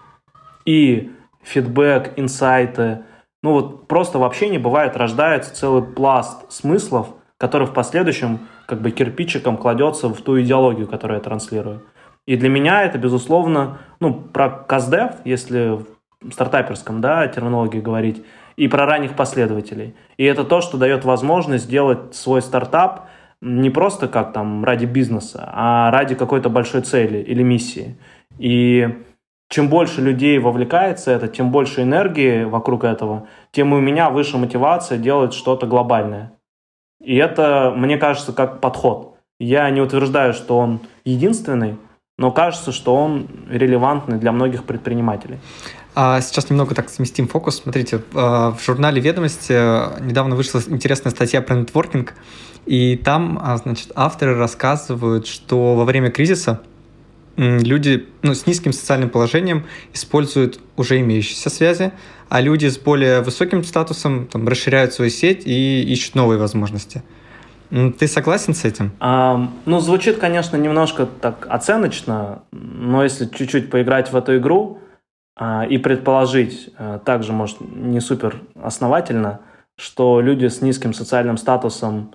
И фидбэк, инсайты, ну вот просто вообще не бывает, рождается целый пласт смыслов, который в последующем как бы кирпичиком кладется в ту идеологию, которую я транслирую. И для меня это, безусловно, ну, про каздев, если в стартаперском, да, терминологии говорить, и про ранних последователей. И это то, что дает возможность сделать свой стартап не просто как там ради бизнеса, а ради какой-то большой цели или миссии. И чем больше людей вовлекается это, тем больше энергии вокруг этого, тем у меня выше мотивация делать что-то глобальное. И это, мне кажется, как подход. Я не утверждаю, что он единственный, но кажется, что он релевантный для многих предпринимателей. А сейчас немного так сместим фокус. Смотрите, а, в журнале «Ведомости» недавно вышла интересная статья про нетворкинг, и там, а, значит, авторы рассказывают, что во время кризиса люди ну, с низким социальным положением используют уже имеющиеся связи, а люди с более высоким статусом там, расширяют свою сеть и ищут новые возможности. Ты согласен с этим? А, ну, звучит, конечно, немножко так оценочно, но если чуть-чуть поиграть в эту игру а, и предположить, а, также, может, не супер основательно, что люди с низким социальным статусом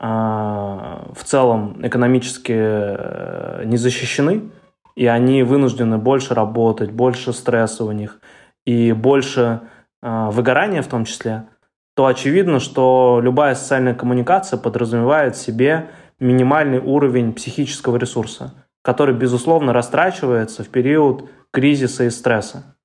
в целом экономически э, не защищены, и они вынуждены больше работать, больше стресса у них и больше а, выгорания в том числе, то очевидно, что любая социальная коммуникация подразумевает в себе минимальный уровень психического ресурса, который, безусловно, растрачивается в период кризиса и стресса.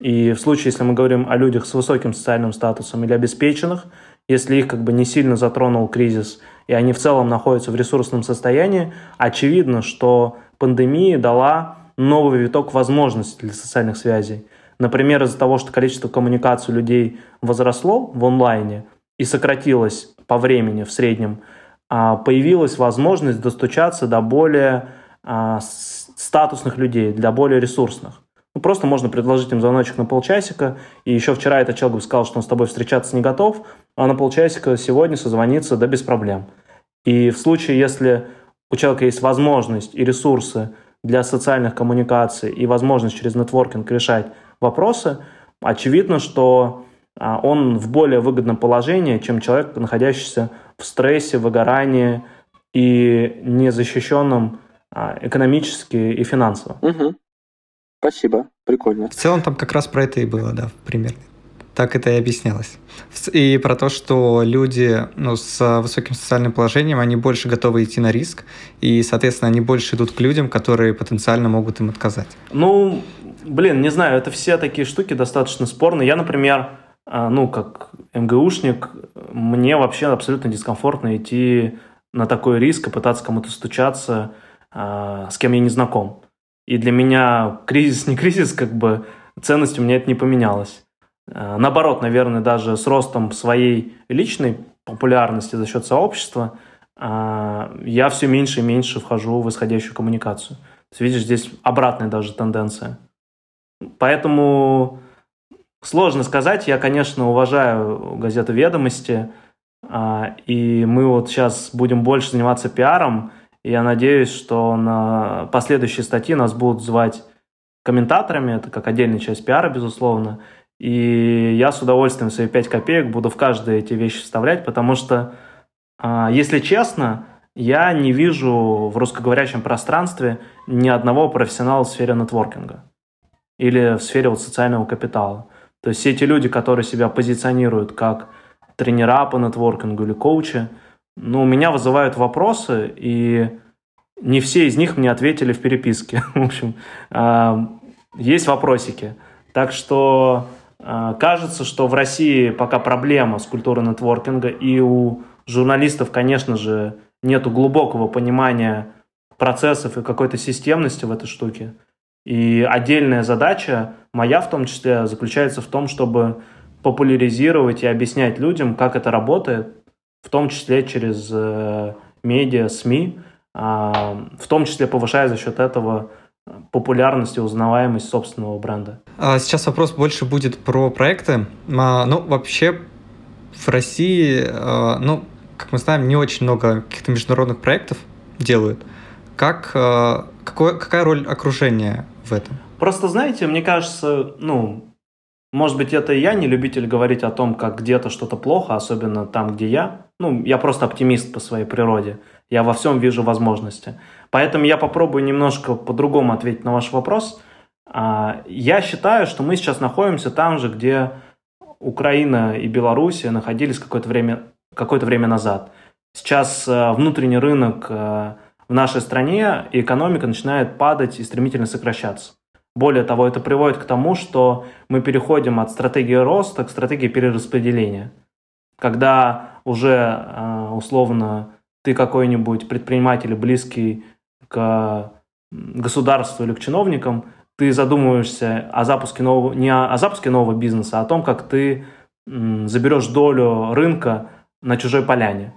И в случае, если мы говорим о людях с высоким социальным статусом или обеспеченных, если их как бы не сильно затронул кризис, и они в целом находятся в ресурсном состоянии, очевидно, что пандемия дала новый виток возможностей для социальных связей. Например, из-за того, что количество коммуникаций людей возросло в онлайне и сократилось по времени в среднем, а, появилась возможность достучаться до более а, статусных людей, для более ресурсных. Ну, просто можно предложить им звоночек на полчасика, и еще вчера этот человек сказал, что он с тобой встречаться не готов, на полчасика сегодня созвониться, да без проблем. И в случае, если у человека есть возможность и ресурсы для социальных коммуникаций и возможность через нетворкинг решать вопросы, очевидно, что а, он в более выгодном положении, чем человек, находящийся в стрессе, выгорании и незащищенном а, экономически и финансово. Угу. Спасибо, прикольно. В целом там как раз про это и было, да, примерно. Так это и объяснялось. И про то, что люди ну, с высоким социальным положением, они больше готовы идти на риск, и, соответственно, они больше идут к людям, которые потенциально могут им отказать. Ну, блин, не знаю, это все такие штуки достаточно спорные. Я, например, а, ну, как МГУшник, мне вообще абсолютно дискомфортно идти на такой риск и пытаться кому-то стучаться, а, с кем я не знаком. И для меня кризис не кризис, как бы ценность у меня это не поменялась. А, наоборот, наверное, даже с ростом своей личной популярности за счет сообщества я все меньше и меньше вхожу в исходящую коммуникацию. То есть, видишь, здесь обратная даже тенденция. Поэтому сложно сказать. Я, конечно, уважаю газету «Ведомости», а, и мы вот сейчас будем больше заниматься пиаром. И я надеюсь, что на последующие статьи нас будут звать комментаторами, это как отдельная часть пиара, безусловно. И я с удовольствием свои 5 копеек буду в каждые эти вещи вставлять, потому что, а, если честно, я не вижу в русскоговорящем пространстве ни одного профессионала в сфере нетворкинга или в сфере вот социального капитала. То есть все эти люди, которые себя позиционируют как тренера по нетворкингу или коучи, ну, у меня вызывают вопросы, и не все из них мне ответили в переписке. В общем, а, есть вопросики. Так что кажется, что в России пока проблема с культурой нетворкинга, и у журналистов, конечно же, нету глубокого понимания процессов и какой-то системности в этой штуке. И отдельная задача, моя в том числе, заключается в том, чтобы популяризировать и объяснять людям, как это работает, в том числе через э, медиа, СМИ, а, в том числе повышая за счет этого популярность и узнаваемость собственного бренда. А сейчас вопрос больше будет про проекты. А, ну, вообще, в России, а, ну, как мы знаем, не очень много каких-то международных проектов делают. Как, какой, какая роль окружения в этом? Просто, знаете, мне кажется, ну, может быть, это я не любитель говорить о том, как где-то что-то плохо, особенно там, где я. Ну, я просто оптимист по своей природе. Я во всем вижу возможности. Поэтому я попробую немножко по-другому ответить на ваш вопрос. А, я считаю, что мы сейчас находимся там же, где Украина и Белоруссия находились какое-то время, какое-то время назад. Сейчас э, внутренний рынок э, в нашей стране и экономика начинает падать и стремительно сокращаться. Более того, это приводит к тому, что мы переходим от стратегии роста к стратегии перераспределения. Когда уже э, условно ты какой-нибудь предприниматель, близкий к государству или к чиновникам, ты задумываешься о запуске нового, не о, о запуске нового бизнеса, а о том, как ты заберешь долю рынка на чужой поляне.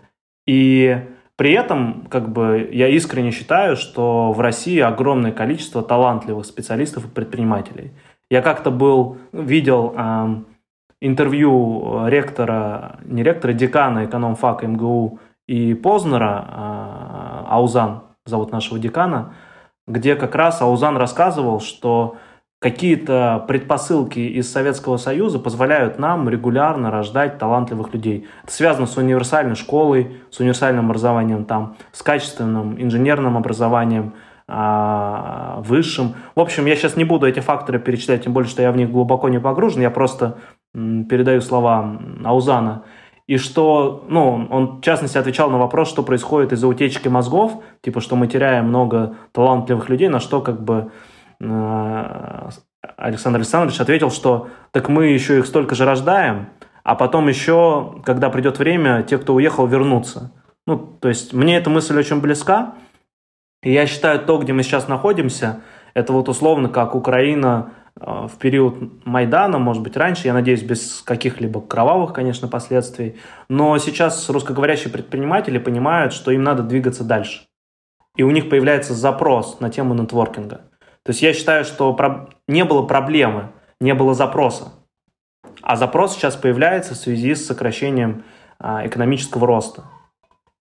И при этом, как бы, я искренне считаю, что в России огромное количество талантливых специалистов и предпринимателей. Я как-то был, видел э, интервью ректора, не ректора, декана экономфака МГУ и Познера, э, Аузан зовут нашего декана, где как раз Аузан рассказывал, что какие-то предпосылки из Советского Союза позволяют нам регулярно рождать талантливых людей. Это связано с универсальной школой, с универсальным образованием там, с качественным инженерным образованием, а, высшим. В общем, я сейчас не буду эти факторы перечислять, тем более, что я в них глубоко не погружен. Я просто передаю слова Аузана и что, ну, он в частности отвечал на вопрос, что происходит из-за утечки мозгов, типа, что мы теряем много талантливых людей, на что как бы э, Александр Александрович ответил, что так мы еще их столько же рождаем, а потом еще, когда придет время, те, кто уехал, вернутся. Ну, то есть мне эта мысль очень близка, и я считаю, то, где мы сейчас находимся, это вот условно как Украина в период Майдана, может быть, раньше, я надеюсь, без каких-либо кровавых, конечно, последствий. Но сейчас русскоговорящие предприниматели понимают, что им надо двигаться дальше. И у них появляется запрос на тему нетворкинга. То есть я считаю, что не было проблемы, не было запроса. А запрос сейчас появляется в связи с сокращением а, экономического роста.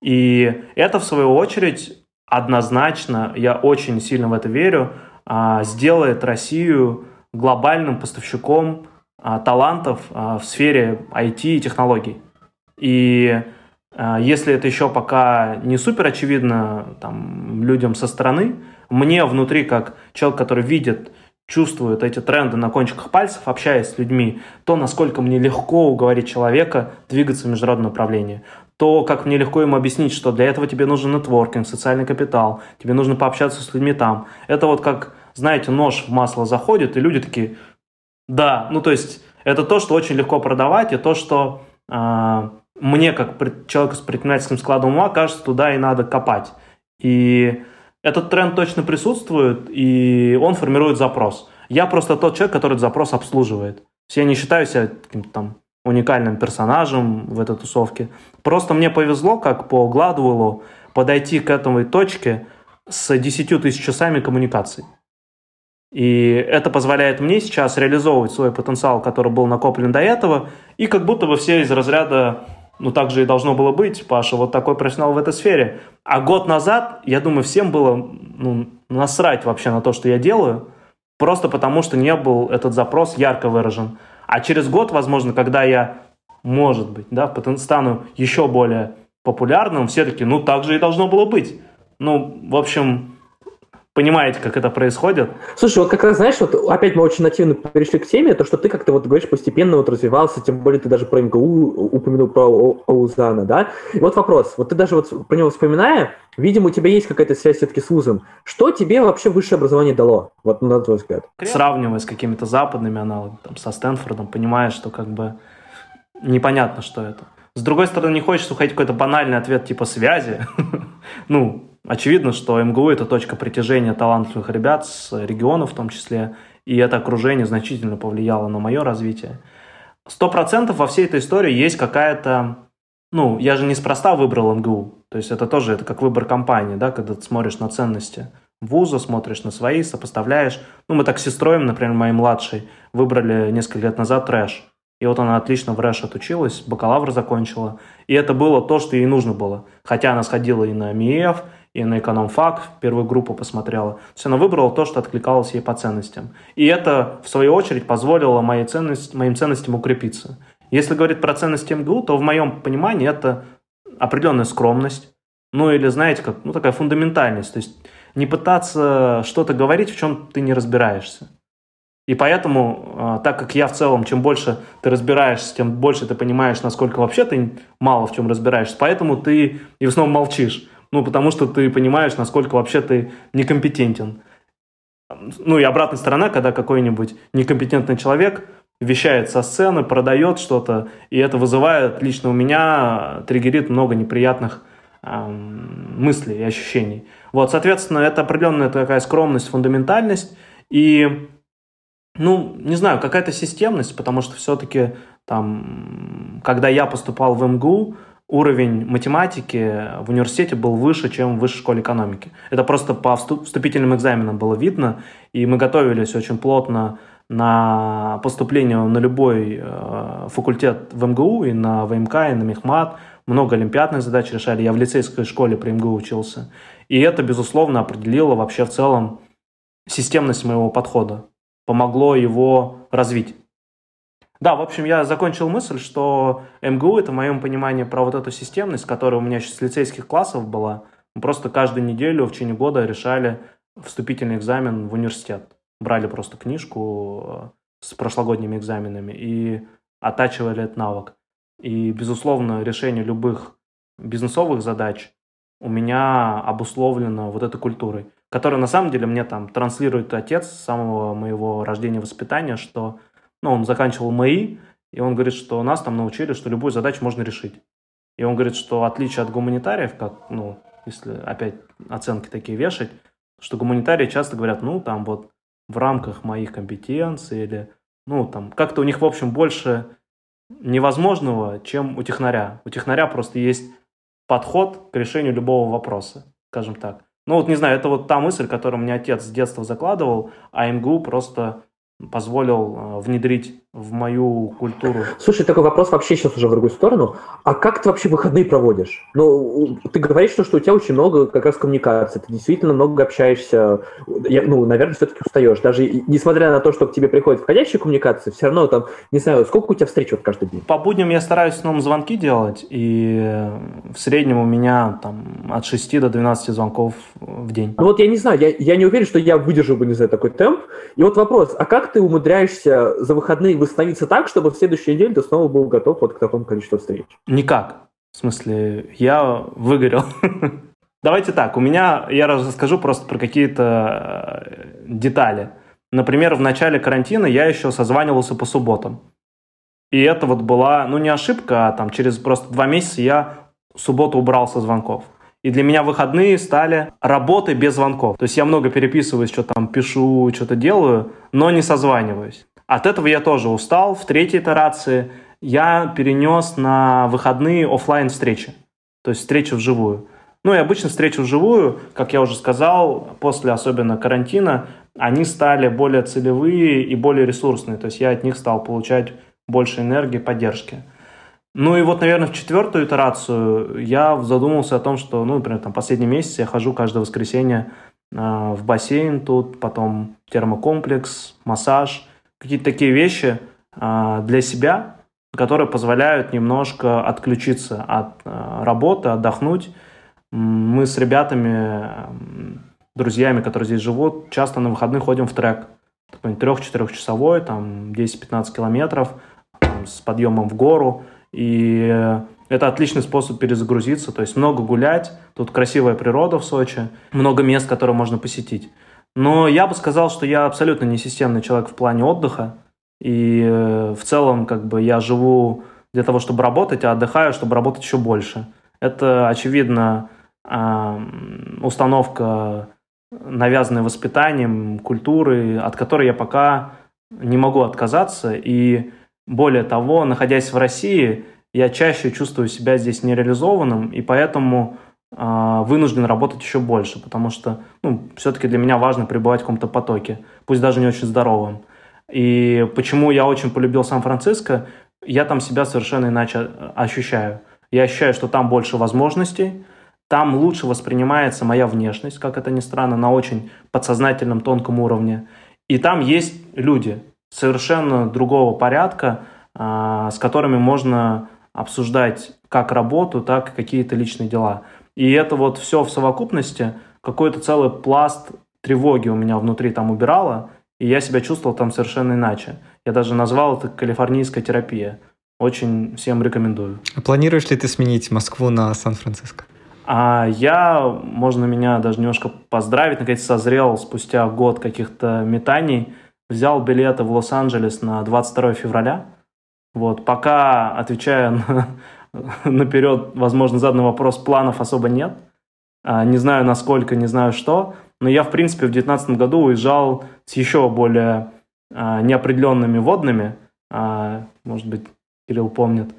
И это, в свою очередь, однозначно, я очень сильно в это верю, а, сделает Россию глобальным поставщиком а, талантов а, в сфере IT и технологий. И а, если это еще пока не супер очевидно там, людям со стороны, мне внутри, как человек, который видит, чувствует эти тренды на кончиках пальцев, общаясь с людьми, то, насколько мне легко уговорить человека двигаться в международное направление, то, как мне легко ему объяснить, что для этого тебе нужен нетворкинг, социальный капитал, тебе нужно пообщаться с людьми там. Это вот как знаете, нож в масло заходит, и люди такие, да, ну то есть это то, что очень легко продавать, и то, что э, мне, как человеку с предпринимательским складом ума, кажется, туда и надо копать. И этот тренд точно присутствует, и он формирует запрос. Я просто тот человек, который этот запрос обслуживает. Я не считаю себя каким-то там уникальным персонажем в этой тусовке. Просто мне повезло, как по Гладуэллу, подойти к этой точке с 10 тысяч часами коммуникаций. И это позволяет мне сейчас реализовывать свой потенциал, который был накоплен до этого, и как будто бы все из разряда ну, так же и должно было быть, Паша, вот такой профессионал в этой сфере. А год назад, я думаю, всем было ну, насрать вообще на то, что я делаю, просто потому что не был этот запрос ярко выражен. А через год, возможно, когда я, может быть, да, стану еще более популярным, все таки ну, так же и должно было быть. Ну, в общем, понимаете, как это происходит. Слушай, вот как раз, знаешь, вот опять мы очень нативно перешли к теме, то, что ты как-то вот говоришь, постепенно вот развивался, тем более ты даже про МГУ упомянул про Аузана, да? И вот вопрос, вот ты даже вот про него вспоминая, видимо, у тебя есть какая-то связь все-таки с вузом. Что тебе вообще высшее образование дало, вот на твой взгляд? Сравнивая с какими-то западными аналогами, там, со Стэнфордом, понимаешь, что как бы непонятно, что это. С другой стороны, не хочется уходить какой-то банальный ответ типа связи. ну, Очевидно, что МГУ – это точка притяжения талантливых ребят с регионов в том числе, и это окружение значительно повлияло на мое развитие. Сто процентов во всей этой истории есть какая-то... Ну, я же неспроста выбрал МГУ. То есть это тоже это как выбор компании, да, когда ты смотришь на ценности вуза, смотришь на свои, сопоставляешь. Ну, мы так с сестрой, например, моей младшей, выбрали несколько лет назад трэш. И вот она отлично в рэш отучилась, бакалавр закончила. И это было то, что ей нужно было. Хотя она сходила и на МИЭФ, и на экономфак, первую группу посмотрела. То есть она выбрала то, что откликалось ей по ценностям. И это, в свою очередь, позволило моей ценности, моим ценностям укрепиться. Если говорить про ценности МГУ, то в моем понимании это определенная скромность, ну или, знаете, как, ну такая фундаментальность. То есть не пытаться что-то говорить, в чем ты не разбираешься. И поэтому, а, так как я в целом, чем больше ты разбираешься, тем больше ты понимаешь, насколько вообще ты мало в чем разбираешься, поэтому ты и в основном молчишь. Ну, потому что ты понимаешь, насколько вообще ты некомпетентен. Ну, и обратная сторона, когда какой-нибудь некомпетентный человек вещает со сцены, продает что-то, и это вызывает лично у меня, триггерит много неприятных э, мыслей и ощущений. Вот, соответственно, это определенная такая скромность, фундаментальность, и, ну, не знаю, какая-то системность, потому что все-таки там, когда я поступал в МГУ, уровень математики в университете был выше, чем в высшей школе экономики. Это просто по вступительным экзаменам было видно, и мы готовились очень плотно на поступление на любой э, факультет в МГУ, и на ВМК, и на Мехмат. Много олимпиадных задач решали. Я в лицейской школе при МГУ учился. И это, безусловно, определило вообще в целом системность моего подхода. Помогло его развить. Да, в общем, я закончил мысль, что МГУ — это в моем понимании про вот эту системность, которая у меня еще с лицейских классов была. Мы просто каждую неделю в течение года решали вступительный экзамен в университет. Брали просто книжку э, с прошлогодними экзаменами и оттачивали этот навык. И, безусловно, решение любых бизнесовых задач у меня обусловлено вот этой культурой, которая на самом деле мне там транслирует отец с самого моего рождения воспитания, что ну, он заканчивал МАИ, и он говорит, что нас там научили, что любую задачу можно решить. И он говорит, что отличие от гуманитариев, как, ну, если опять оценки такие вешать, что гуманитарии часто говорят, ну, там вот в рамках моих компетенций или, ну, там, как-то у них, в общем, больше невозможного, чем у технаря. У технаря просто есть подход к решению любого вопроса, скажем так. Ну, вот не знаю, это вот та мысль, которую мне отец с детства закладывал, а МГУ просто позволил э, внедрить в мою культуру. Слушай, такой вопрос вообще сейчас уже в другую сторону. А как ты вообще выходные проводишь? Ну, ты говоришь, что, что у тебя очень много как раз коммуникаций, ты действительно много общаешься. Я, ну, наверное, все-таки устаешь. Даже несмотря на то, что к тебе приходят входящие коммуникации, все равно там, не знаю, сколько у тебя встреч вот каждый день? По будням я стараюсь основном звонки делать, и в среднем у меня там от 6 до 12 звонков в день. Ну вот я не знаю, я, я не уверен, что я выдержу бы, не знаю, такой темп. И вот вопрос, а как ты умудряешься за выходные восстановиться так, чтобы в следующей неделе ты снова был готов вот к такому количеству встреч? Никак. В смысле, я выгорел. Давайте так, у меня, я расскажу просто про какие-то э, детали. Например, в начале карантина я еще созванивался по субботам. И это вот была, ну не ошибка, а там через просто два месяца я субботу убрал со звонков. И для меня выходные стали работой без звонков. То есть я много переписываюсь, что там пишу, что-то делаю, но не созваниваюсь. От этого я тоже устал. В третьей итерации я перенес на выходные офлайн встречи. То есть встречи вживую. Ну и обычно встречи вживую, как я уже сказал, после особенно карантина, они стали более целевые и более ресурсные. То есть я от них стал получать больше энергии, поддержки. Ну и вот, наверное, в четвертую итерацию я задумался о том, что, ну, например, там последний месяц я хожу каждое воскресенье э, в бассейн тут, потом термокомплекс, массаж, какие-то такие вещи э, для себя, которые позволяют немножко отключиться от э, работы, отдохнуть. Мы с ребятами, друзьями, которые здесь живут, часто на выходных ходим в трек. Трех-четырехчасовой, там 10-15 километров, там, с подъемом в гору – и это отличный способ перезагрузиться, то есть много гулять, тут красивая природа в Сочи, много мест, которые можно посетить. Но я бы сказал, что я абсолютно не системный человек в плане отдыха, и э, в целом как бы я живу для того, чтобы работать, а отдыхаю, чтобы работать еще больше. Это, очевидно, установка, навязанная воспитанием, культуры, от которой я пока не могу отказаться, и более того, находясь в России, я чаще чувствую себя здесь нереализованным, и поэтому вынужден работать еще больше, потому что ну, все-таки для меня важно пребывать в каком-то потоке, пусть даже не очень здоровым. И почему я очень полюбил Сан-Франциско, я там себя совершенно иначе ощущаю. Я ощущаю, что там больше возможностей, там лучше воспринимается моя внешность, как это ни странно, на очень подсознательном, тонком уровне. И там есть люди совершенно другого порядка, а, с которыми можно обсуждать как работу, так и какие-то личные дела. И это вот все в совокупности, какой-то целый пласт тревоги у меня внутри там убирало, и я себя чувствовал там совершенно иначе. Я даже назвал это калифорнийская терапия. Очень всем рекомендую. А планируешь ли ты сменить Москву на Сан-Франциско? А я, можно меня даже немножко поздравить, наконец созрел спустя год каких-то метаний, взял билеты в Лос-Анджелес на 22 февраля. Вот, пока, отвечая на, наперед, возможно, заданный вопрос, планов особо нет. А, не знаю, насколько, не знаю что. Но я, в принципе, в 2019 году уезжал с еще более а, неопределенными водными. А, может быть, Кирилл помнит.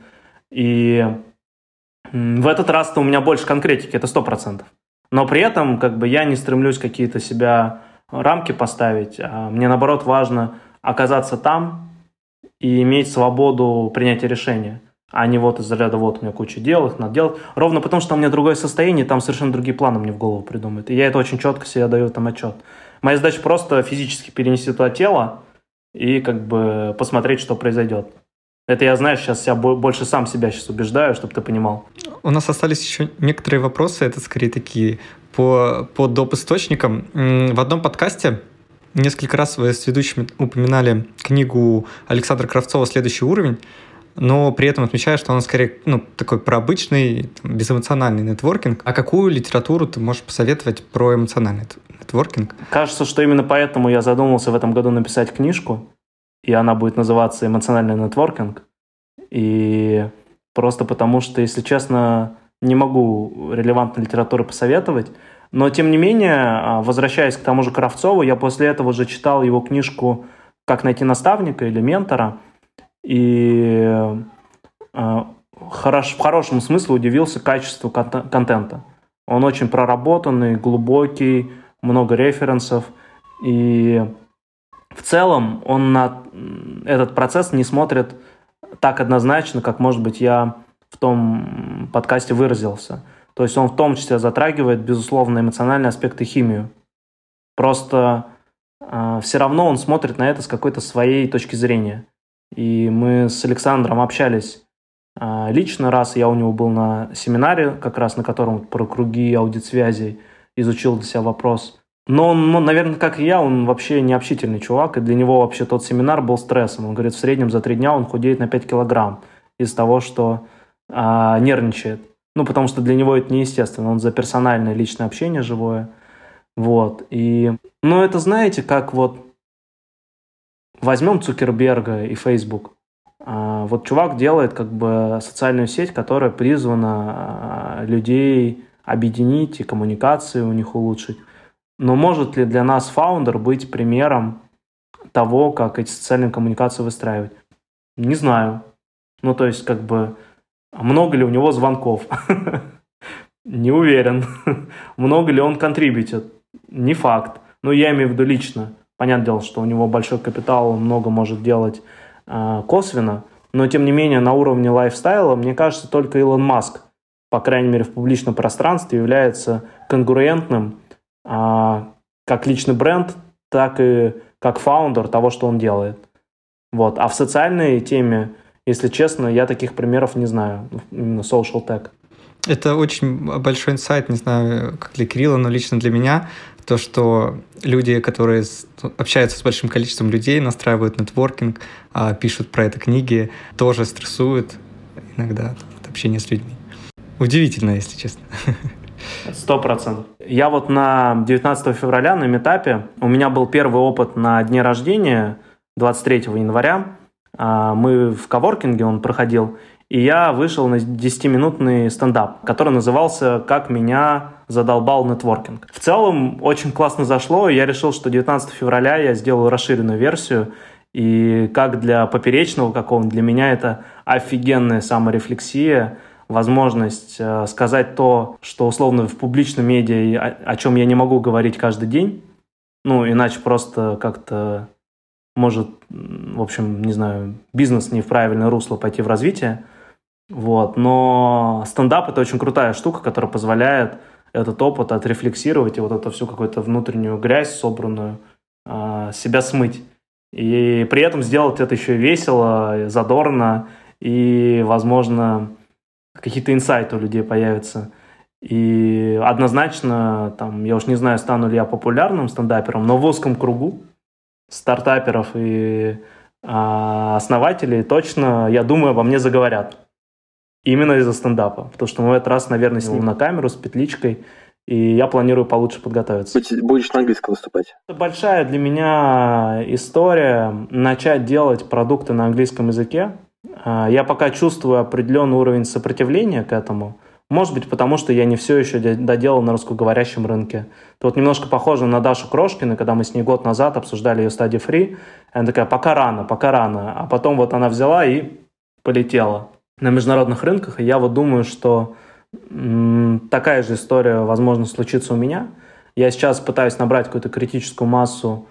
И в этот раз-то у меня больше конкретики, это 100%. Но при этом как бы я не стремлюсь какие-то себя рамки поставить. Мне, наоборот, важно оказаться там и иметь свободу принятия решения а не вот из ряда вот у меня куча дел, их надо делать. Ровно потому, что у меня другое состояние, там совершенно другие планы мне в голову придумают. И я это очень четко себе даю там отчет. Моя задача просто физически перенести туда тело и как бы посмотреть, что произойдет. Это я, знаешь, сейчас я больше сам себя сейчас убеждаю, чтобы ты понимал. У нас остались еще некоторые вопросы, это скорее такие по, по доп. источникам. В одном подкасте несколько раз вы с ведущими упоминали книгу Александра Кравцова «Следующий уровень» но при этом отмечаю, что он скорее ну, такой про обычный, там, безэмоциональный нетворкинг. А какую литературу ты можешь посоветовать про эмоциональный нетворкинг? Кажется, что именно поэтому я задумался в этом году написать книжку, и она будет называться «Эмоциональный нетворкинг». И просто потому, что, если честно, не могу релевантной литературы посоветовать, но, тем не менее, а, возвращаясь к тому же Кравцову, я после этого же читал его книжку «Как найти наставника» или «Ментора», и э, хорош, в хорошем смысле удивился качеству контента. Он очень проработанный, глубокий, много референсов. И в целом он на этот процесс не смотрит так однозначно, как, может быть, я в том подкасте выразился. То есть он в том числе затрагивает, безусловно, эмоциональные аспекты химию. Просто э, все равно он смотрит на это с какой-то своей точки зрения. И мы с Александром общались а, лично раз. Я у него был на семинаре, как раз на котором про круги аудиосвязи изучил для себя вопрос. Но он, ну, наверное, как и я, он вообще не общительный чувак, и для него вообще тот семинар был стрессом. Он говорит, в среднем за три дня он худеет на 5 килограмм из-за того, что а, нервничает. Ну, потому что для него это неестественно. Он за персональное личное общение живое. Вот. И, ну, это знаете, как вот Возьмем Цукерберга и Facebook. А, вот чувак делает как бы социальную сеть, которая призвана а, людей объединить и коммуникации у них улучшить. Но может ли для нас фаундер быть примером того, как эти социальные коммуникации выстраивать? Не знаю. Ну, то есть, как бы, много ли у него звонков? Не уверен. Много ли он контрибьютит? Не факт. Но я имею в виду лично. Понятное дело, что у него большой капитал, он много может делать э, косвенно, но тем не менее на уровне лайфстайла, мне кажется, только Илон Маск, по крайней мере в публичном пространстве, является конкурентным э, как личный бренд, так и как фаундер того, что он делает. Вот. А в социальной теме, если честно, я таких примеров не знаю, именно social tech. Это очень большой инсайт, не знаю, как для Кирилла, но лично для меня то, что люди, которые общаются с большим количеством людей, настраивают нетворкинг, а, пишут про это книги, тоже стрессуют иногда от общения с людьми. Удивительно, если честно. Сто процентов. Я вот на 19 февраля на метапе, у меня был первый опыт на дне рождения 23 января. А, мы в коворкинге, он проходил, и я вышел на 10-минутный стендап, который назывался «Как меня задолбал нетворкинг». В целом очень классно зашло, и я решил, что 19 февраля я сделаю расширенную версию, и как для поперечного какого-нибудь, для меня это офигенная саморефлексия возможность э, сказать то, что условно в публичном медиа, о, чем я не могу говорить каждый день, ну, иначе просто как-то может, в общем, не знаю, бизнес не в правильное русло пойти в развитие. Вот. Но стендап – это очень крутая штука, которая позволяет этот опыт отрефлексировать и вот эту всю какую-то внутреннюю грязь собранную э, себя смыть. И при этом сделать это еще весело, задорно, и, возможно, какие-то инсайты у людей появятся. И однозначно, там, я уж не знаю, стану ли я популярным стендапером, но в узком кругу стартаперов и а, основателей точно, я думаю, обо мне заговорят. Именно из-за стендапа. Потому что мы в этот раз, наверное, снимем на камеру с петличкой, и я планирую получше подготовиться. Будешь на английском выступать? Это большая для меня история начать делать продукты на английском языке. А, я пока чувствую определенный уровень сопротивления к этому. Может быть, потому что я не все еще доделал на русскоговорящем рынке. Это вот немножко похоже на Дашу Крошкину, когда мы с ней год назад обсуждали ее стадии фри. Она такая, пока рано, пока рано. А потом вот она взяла и полетела на международных рынках. И я вот думаю, что такая же история, возможно, случится у меня. Я сейчас пытаюсь набрать какую-то критическую массу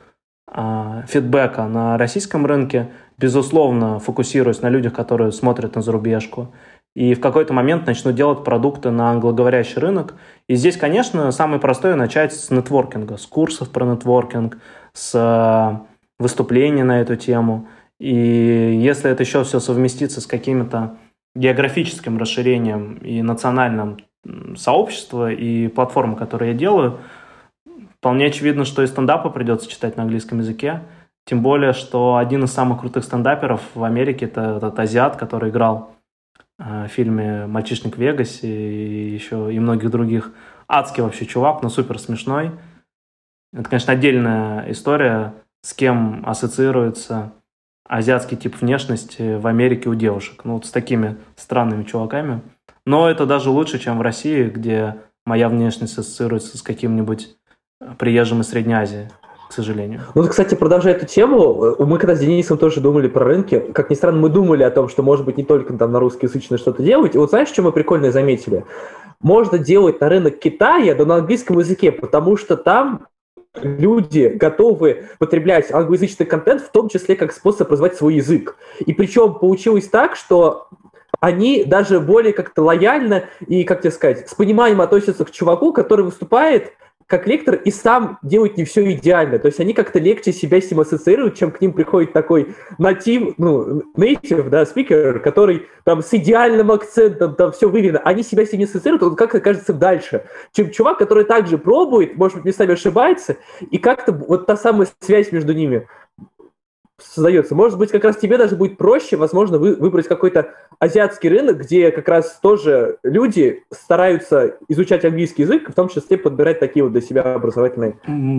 э, фидбэка на российском рынке, безусловно, фокусируясь на людях, которые смотрят на зарубежку. И в какой-то момент начну делать продукты на англоговорящий рынок. И здесь, конечно, самое простое начать с нетворкинга, с курсов про нетворкинг, с э, выступления на эту тему. И если это еще все совместится с какими-то географическим расширением и национальным сообщества и платформы, которые я делаю, вполне очевидно, что и стендапы придется читать на английском языке. Тем более, что один из самых крутых стендаперов в Америке это этот азиат, который играл э, в фильме «Мальчишник в Вегасе» и еще и многих других. Адский вообще чувак, но супер смешной. Это, конечно, отдельная история, с кем ассоциируется азиатский тип внешности в Америке у девушек. Ну, вот с такими странными чуваками. Но это даже лучше, чем в России, где моя внешность ассоциируется с каким-нибудь приезжим из Средней Азии к сожалению. Ну, кстати, продолжая эту тему, э, мы когда с Денисом тоже думали про рынки, как ни странно, мы думали о том, что, может быть, не только там на русскоязычное что-то делать. И вот знаешь, что мы прикольно заметили? Можно делать на рынок Китая, да на английском языке, потому что там люди готовы потреблять англоязычный контент, в том числе как способ развивать свой язык. И причем получилось так, что они даже более как-то лояльно и, как тебе сказать, с пониманием относятся к чуваку, который выступает как лектор и сам делает не все идеально. То есть они как-то легче себя с ним ассоциируют, чем к ним приходит такой натив, ну, native, да, спикер, который там с идеальным акцентом, там все выведено. Они себя с ним не ассоциируют, он как-то кажется дальше, чем чувак, который также пробует, может быть, местами ошибается, и как-то вот та самая связь между ними создается. Может быть, как раз тебе даже будет проще, возможно, вы, выбрать какой-то азиатский рынок, где как раз тоже люди стараются изучать английский язык, в том числе подбирать такие вот для себя образовательные.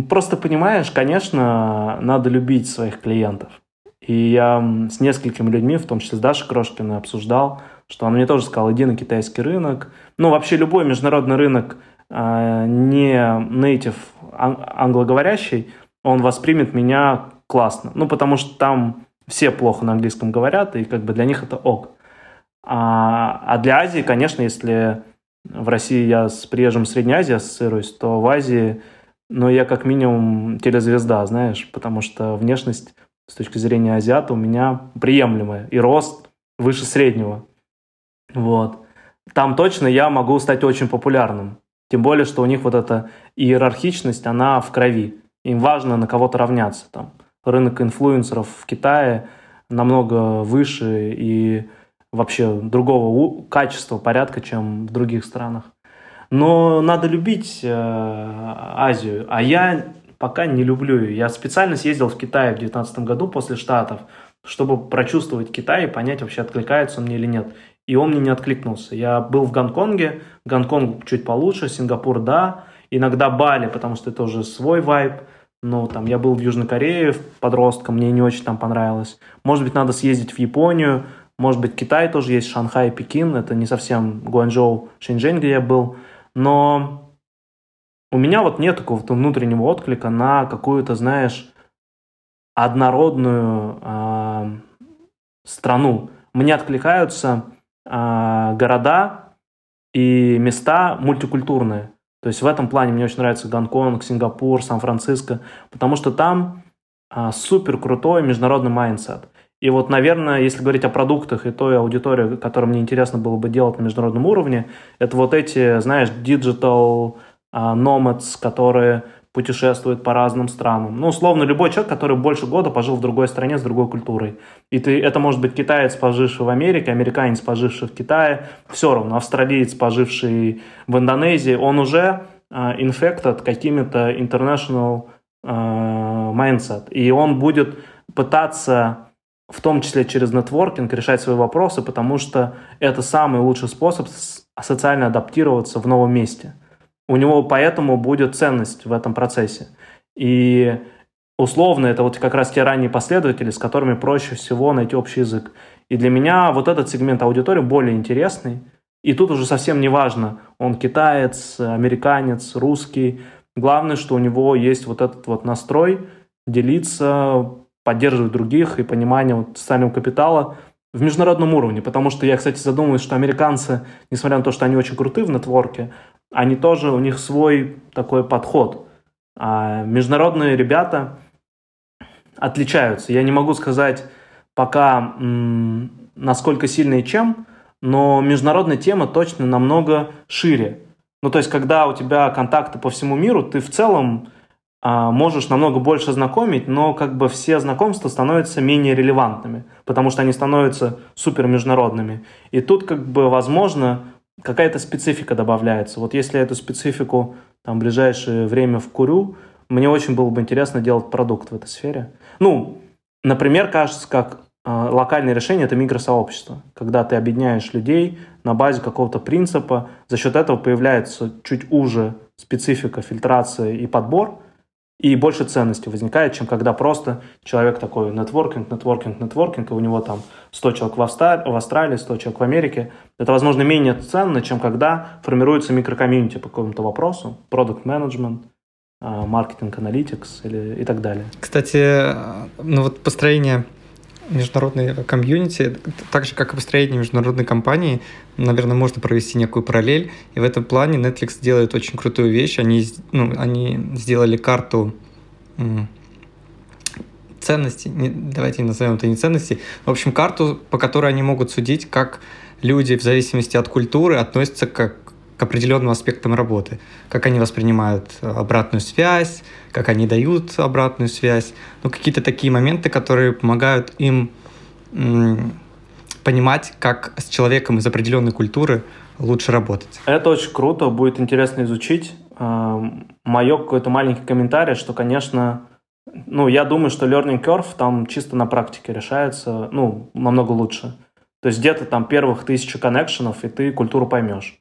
Просто понимаешь, конечно, надо любить своих клиентов. И я с несколькими людьми, в том числе с Дашей Крошкиной, обсуждал, что она мне тоже сказала, иди на китайский рынок. Ну, вообще любой международный рынок, а, не native англоговорящий, он воспримет меня классно. Ну, потому что там все плохо на английском говорят, и как бы для них это ок. А, а для Азии, конечно, если в России я с приезжим Средней Азии ассоциируюсь, то в Азии, ну, я как минимум телезвезда, знаешь, потому что внешность с точки зрения азиата у меня приемлемая, и рост выше среднего. Вот. Там точно я могу стать очень популярным. Тем более, что у них вот эта иерархичность, она в крови. Им важно на кого-то равняться. Там рынок инфлюенсеров в Китае намного выше и вообще другого качества, порядка, чем в других странах. Но надо любить э, Азию, а я пока не люблю ее. Я специально съездил в Китай в 2019 году после Штатов, чтобы прочувствовать Китай и понять, вообще откликается он мне или нет. И он мне не откликнулся. Я был в Гонконге, Гонконг чуть получше, Сингапур да, иногда Бали, потому что это уже свой вайб – ну, там, я был в Южной Корее подростком, мне не очень там понравилось. Может быть, надо съездить в Японию, может быть, Китай тоже есть, Шанхай, Пекин, это не совсем Гуанчжоу, Шэньчжэнь, где я был, но у меня вот нет какого-то внутреннего отклика на какую-то, знаешь, однородную э, страну. Мне откликаются а, города и места мультикультурные. То есть в этом плане мне очень нравится Гонконг, Сингапур, Сан-Франциско, потому что там а, супер крутой международный mindset. И вот, наверное, если говорить о продуктах и той аудитории, которую мне интересно было бы делать на международном уровне, это вот эти, знаешь, digital uh, nomads, которые путешествуют по разным странам. Ну, условно, любой человек, который больше года пожил в другой стране с другой культурой. И ты, это может быть китаец, поживший в Америке, американец, поживший в Китае, все равно, австралиец, поживший в Индонезии, он уже uh, infected какими-то international uh, mindset. И он будет пытаться в том числе через нетворкинг, решать свои вопросы, потому что это самый лучший способ социально адаптироваться в новом месте. У него поэтому будет ценность в этом процессе. И условно это вот как раз те ранние последователи, с которыми проще всего найти общий язык. И для меня вот этот сегмент аудитории более интересный. И тут уже совсем не важно, он китаец, американец, русский. Главное, что у него есть вот этот вот настрой делиться поддерживать других и понимание вот социального капитала в международном уровне. Потому что я, кстати, задумываюсь, что американцы, несмотря на то, что они очень крутые в нетворке, они тоже, у них свой такой подход. А международные ребята отличаются. Я не могу сказать пока, насколько сильно чем, но международная тема точно намного шире. Ну, то есть, когда у тебя контакты по всему миру, ты в целом а, можешь намного больше знакомить, но как бы все знакомства становятся менее релевантными, потому что они становятся супер международными. И тут как бы, возможно, какая-то специфика добавляется. Вот если эту специфику там в ближайшее время вкурю, мне очень было бы интересно делать продукт в этой сфере. Ну, например, кажется, как э, локальное решение – это микросообщество, когда ты объединяешь людей на базе какого-то принципа, за счет этого появляется чуть уже специфика фильтрации и подбор – и больше ценности возникает, чем когда просто человек такой нетворкинг, нетворкинг, нетворкинг, и у него там 100 человек в, Австралии, в Австралии, 100 человек в Америке. Это, возможно, менее ценно, чем когда формируется микрокомьюнити по какому-то вопросу, продукт менеджмент маркетинг аналитикс или и так далее. Кстати, ну вот построение международной комьюнити, так же, как и построение международной компании, наверное, можно провести некую параллель. И в этом плане Netflix делает очень крутую вещь. Они, ну, они сделали карту ценностей, не, давайте назовем это не ценности, в общем, карту, по которой они могут судить, как люди в зависимости от культуры относятся к, к определенным аспектам работы, как они воспринимают обратную связь, как они дают обратную связь, ну, какие-то такие моменты, которые помогают им понимать, как с человеком из определенной культуры лучше работать. Это очень круто, будет интересно изучить. А, Мое какой-то маленький комментарий, что, конечно, ну, я думаю, что learning curve там чисто на практике решается, ну, намного лучше. То есть где-то там первых тысячу коннекшенов, и ты культуру поймешь.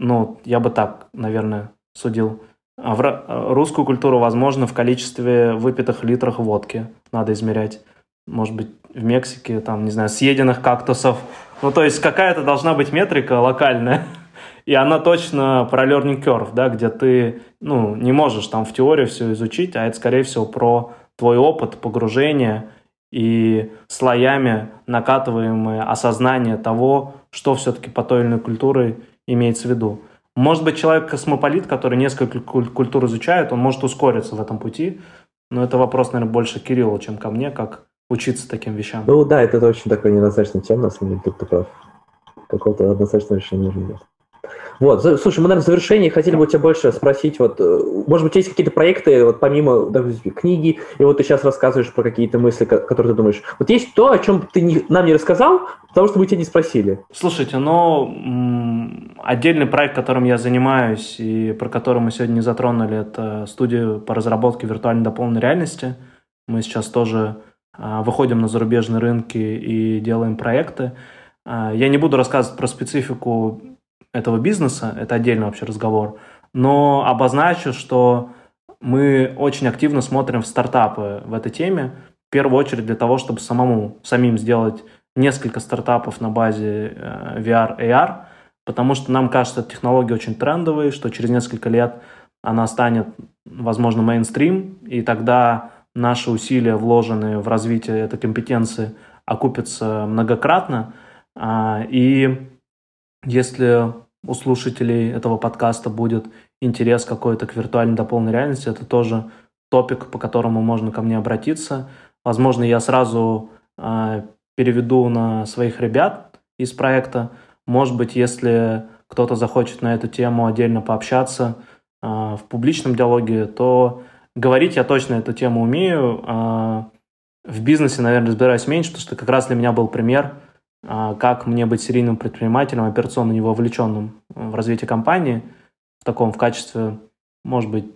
Ну, я бы так, наверное, судил. А в э, русскую культуру, возможно, в количестве выпитых литрах водки надо измерять. Может быть, в Мексике, там, не знаю, съеденных кактусов. Ну, то есть какая-то должна быть метрика локальная. И она точно про learning curve, да, где ты, ну, не можешь там в теории все изучить, а это, скорее всего, про твой опыт погружения и слоями накатываемое осознание того, что все-таки по той или иной культуре имеется в виду. Может быть, человек-космополит, который несколько культур изучает, он может ускориться в этом пути, но это вопрос, наверное, больше Кириллу, чем ко мне, как учиться таким вещам. Ну да, это очень такая неоднозначная тема, на самом деле, тут ты прав. Какого-то однозначного решения нужно нет. Вот, слушай, мы, наверное, в завершении хотели бы у тебя больше спросить, вот, э, может быть, есть какие-то проекты, вот помимо допустим, книги, и вот ты сейчас рассказываешь про какие-то мысли, которые ты думаешь. Вот есть то, о чем ты не, нам не рассказал, потому что мы тебя не спросили. Слушайте, ну, отдельный проект, которым я занимаюсь и про который мы сегодня не затронули, это студия по разработке виртуальной дополненной реальности. Мы сейчас тоже а, выходим на зарубежные рынки и делаем проекты. А, я не буду рассказывать про специфику этого бизнеса, это отдельный вообще разговор, но обозначу, что мы очень активно смотрим в стартапы в этой теме, в первую очередь для того, чтобы самому, самим сделать несколько стартапов на базе э, VR, AR, потому что нам кажется, эта технология очень трендовая, что через несколько лет она станет, возможно, мейнстрим, и тогда наши усилия, вложенные в развитие этой компетенции, окупятся многократно. А, и Если у слушателей этого подкаста будет интерес какой-то к виртуальной дополненной реальности, это тоже топик, по которому можно ко мне обратиться. Возможно, я сразу э, переведу на своих ребят из проекта. Может быть, если кто-то захочет на эту тему отдельно пообщаться э, в публичном диалоге, то говорить я точно эту тему умею. Э, в бизнесе, наверное, разбираюсь меньше, потому что как раз для меня был пример, как мне быть серийным предпринимателем, операционно не вовлеченным в развитие компании, в таком в качестве, может быть,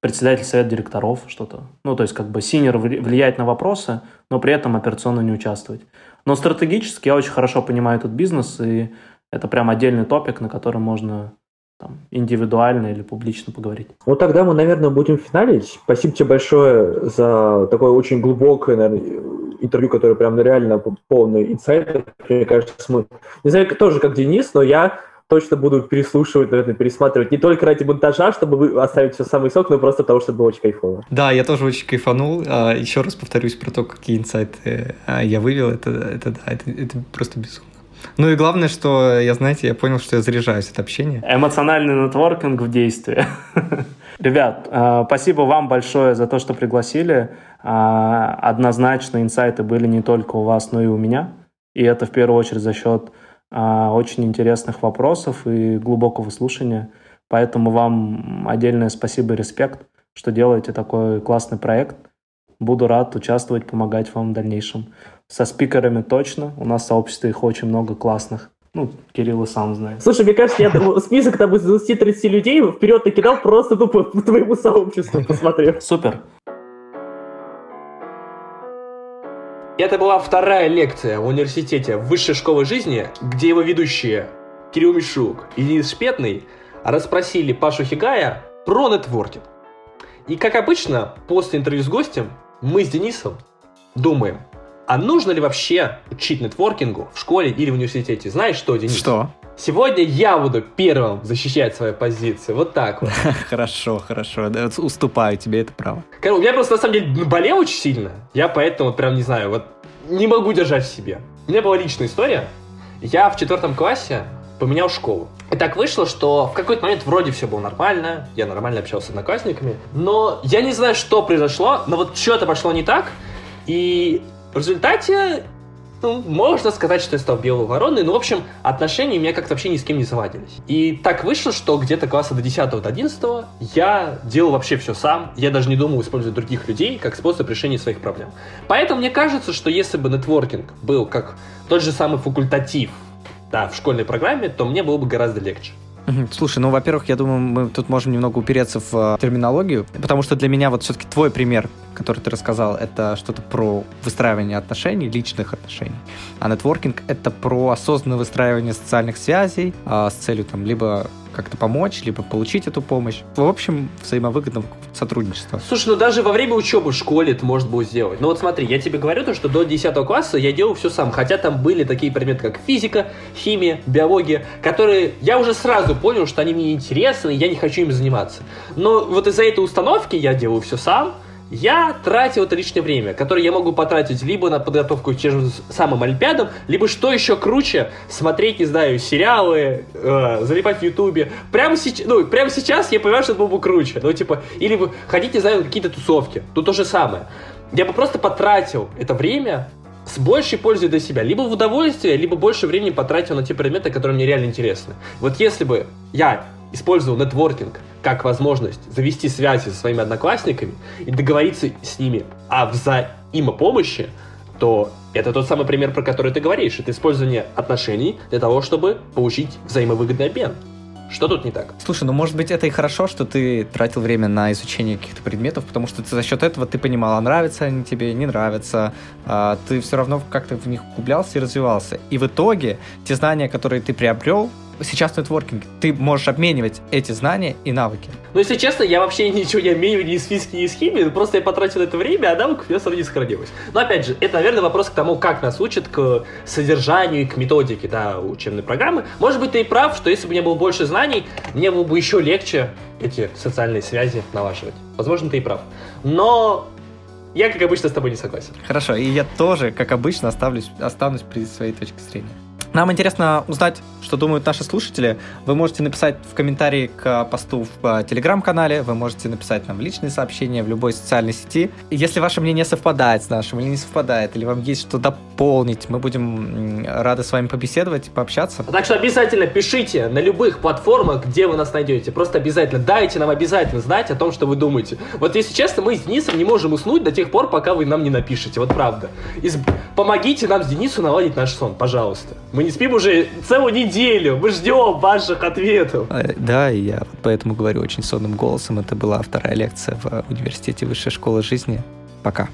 председатель совета директоров, что-то. Ну, то есть как бы синер влиять на вопросы, но при этом операционно не участвовать. Но стратегически я очень хорошо понимаю этот бизнес, и это прям отдельный топик, на котором можно там, индивидуально или публично поговорить. Ну, тогда мы, наверное, будем финалить. Спасибо тебе большое за такое очень глубокое, наверное, интервью, которое прям реально полный инсайт. Мне кажется, мы... Не знаю, тоже как Денис, но я точно буду переслушивать, наверное, пересматривать не только ради монтажа, чтобы оставить все самый сок, но просто потому, что было очень кайфово. Да, я тоже очень кайфанул. А, Еще раз повторюсь про то, какие инсайты а, я вывел. Это, это да, это, это просто безумно. Ну и главное, что я, знаете, я понял, что я заряжаюсь от общения. Эмоциональный нетворкинг в действии. Ребят, а, спасибо вам большое за то, что пригласили. Однозначно инсайты были не только у вас, но и у меня. И это в первую очередь за счет а, очень интересных вопросов и глубокого слушания. Поэтому вам отдельное спасибо и респект, что делаете такой классный проект. Буду рад участвовать, помогать вам в дальнейшем. Со спикерами точно. У нас в сообществе их очень много классных. Ну, Кирилл и сам знает. Слушай, мне кажется, я список там из 20-30 людей вперед накидал просто тупо по твоему сообществу, посмотрев. Супер. Это была вторая лекция в университете Высшей школы жизни, где его ведущие Кирилл Мишук и Денис Шпетный расспросили Пашу Хигая про нетворкинг. И как обычно, после интервью с гостем, мы с Денисом думаем, а нужно ли вообще учить нетворкингу в школе или в университете? Знаешь что, Денис? Что? Сегодня я буду первым защищать свою позицию. Вот так вот. Хорошо, хорошо. Уступаю тебе это право. У меня просто на самом деле болел очень сильно. Я поэтому прям не знаю, вот не могу держать в себе. У меня была личная история. Я в четвертом классе поменял школу. И так вышло, что в какой-то момент вроде все было нормально, я нормально общался с одноклассниками, но я не знаю, что произошло, но вот что-то пошло не так, и в результате ну, можно сказать, что я стал белой вороной, но, в общем, отношения у меня как-то вообще ни с кем не завадились. И так вышло, что где-то класса до 10 до 11 я делал вообще все сам, я даже не думал использовать других людей как способ решения своих проблем. Поэтому мне кажется, что если бы нетворкинг был как тот же самый факультатив да, в школьной программе, то мне было бы гораздо легче. Слушай, ну, во-первых, я думаю, мы тут можем немного упереться в э, терминологию, потому что для меня вот все-таки твой пример, который ты рассказал, это что-то про выстраивание отношений, личных отношений. А нетворкинг — это про осознанное выстраивание социальных связей а, с целью там либо как-то помочь, либо получить эту помощь. В общем, взаимовыгодном сотрудничества. Слушай, ну даже во время учебы в школе это может было сделать. Ну вот смотри, я тебе говорю то, что до 10 класса я делал все сам, хотя там были такие предметы, как физика, химия, биология, которые я уже сразу понял, что они мне интересны, и я не хочу им заниматься. Но вот из-за этой установки я делаю все сам, я тратил это лишнее время, которое я могу потратить либо на подготовку к тем же самым Олимпиадам, либо, что еще круче, смотреть, не знаю, сериалы, э, залипать в Ютубе. Прямо, сейчас, ну, прямо сейчас я понимаю, что это было бы круче. Ну, типа, или ходить, не знаю, на какие-то тусовки. Тут то же самое. Я бы просто потратил это время с большей пользой для себя. Либо в удовольствие, либо больше времени потратил на те предметы, которые мне реально интересны. Вот если бы я использовал нетворкинг как возможность завести связи со своими одноклассниками и договориться с ними о взаимопомощи, то это тот самый пример, про который ты говоришь. Это использование отношений для того, чтобы получить взаимовыгодный обмен. Что тут не так? Слушай, ну может быть это и хорошо, что ты тратил время на изучение каких-то предметов, потому что ты, за счет этого ты понимал, а нравятся они тебе, не нравятся, а, ты все равно как-то в них углублялся и развивался. И в итоге те знания, которые ты приобрел, сейчас нетворкинг, ты можешь обменивать эти знания и навыки. Ну, если честно, я вообще ничего не обмениваю ни из физики, ни из химии, просто я потратил это время, а навыков у меня сразу не сохранилось. Но, опять же, это, наверное, вопрос к тому, как нас учат к содержанию и к методике, да, учебной программы. Может быть, ты и прав, что если бы у меня было больше знаний, мне было бы еще легче эти социальные связи налаживать. Возможно, ты и прав. Но я, как обычно, с тобой не согласен. Хорошо, и я тоже, как обычно, оставлюсь, останусь при своей точке зрения. Нам интересно узнать, что думают наши слушатели. Вы можете написать в комментарии к посту в телеграм-канале, вы можете написать нам личные сообщения в любой социальной сети. Если ваше мнение совпадает с нашим или не совпадает, или вам есть что дополнить, мы будем рады с вами побеседовать, пообщаться. Так что обязательно пишите на любых платформах, где вы нас найдете. Просто обязательно дайте нам обязательно знать о том, что вы думаете. Вот если честно, мы с Денисом не можем уснуть до тех пор, пока вы нам не напишете. Вот правда. Из... Помогите нам с Денисом наладить наш сон, пожалуйста. Мы не спим уже целую неделю. Мы ждем ваших ответов. Э, да, и я поэтому говорю очень сонным голосом. Это была вторая лекция в университете Высшей школы жизни. Пока.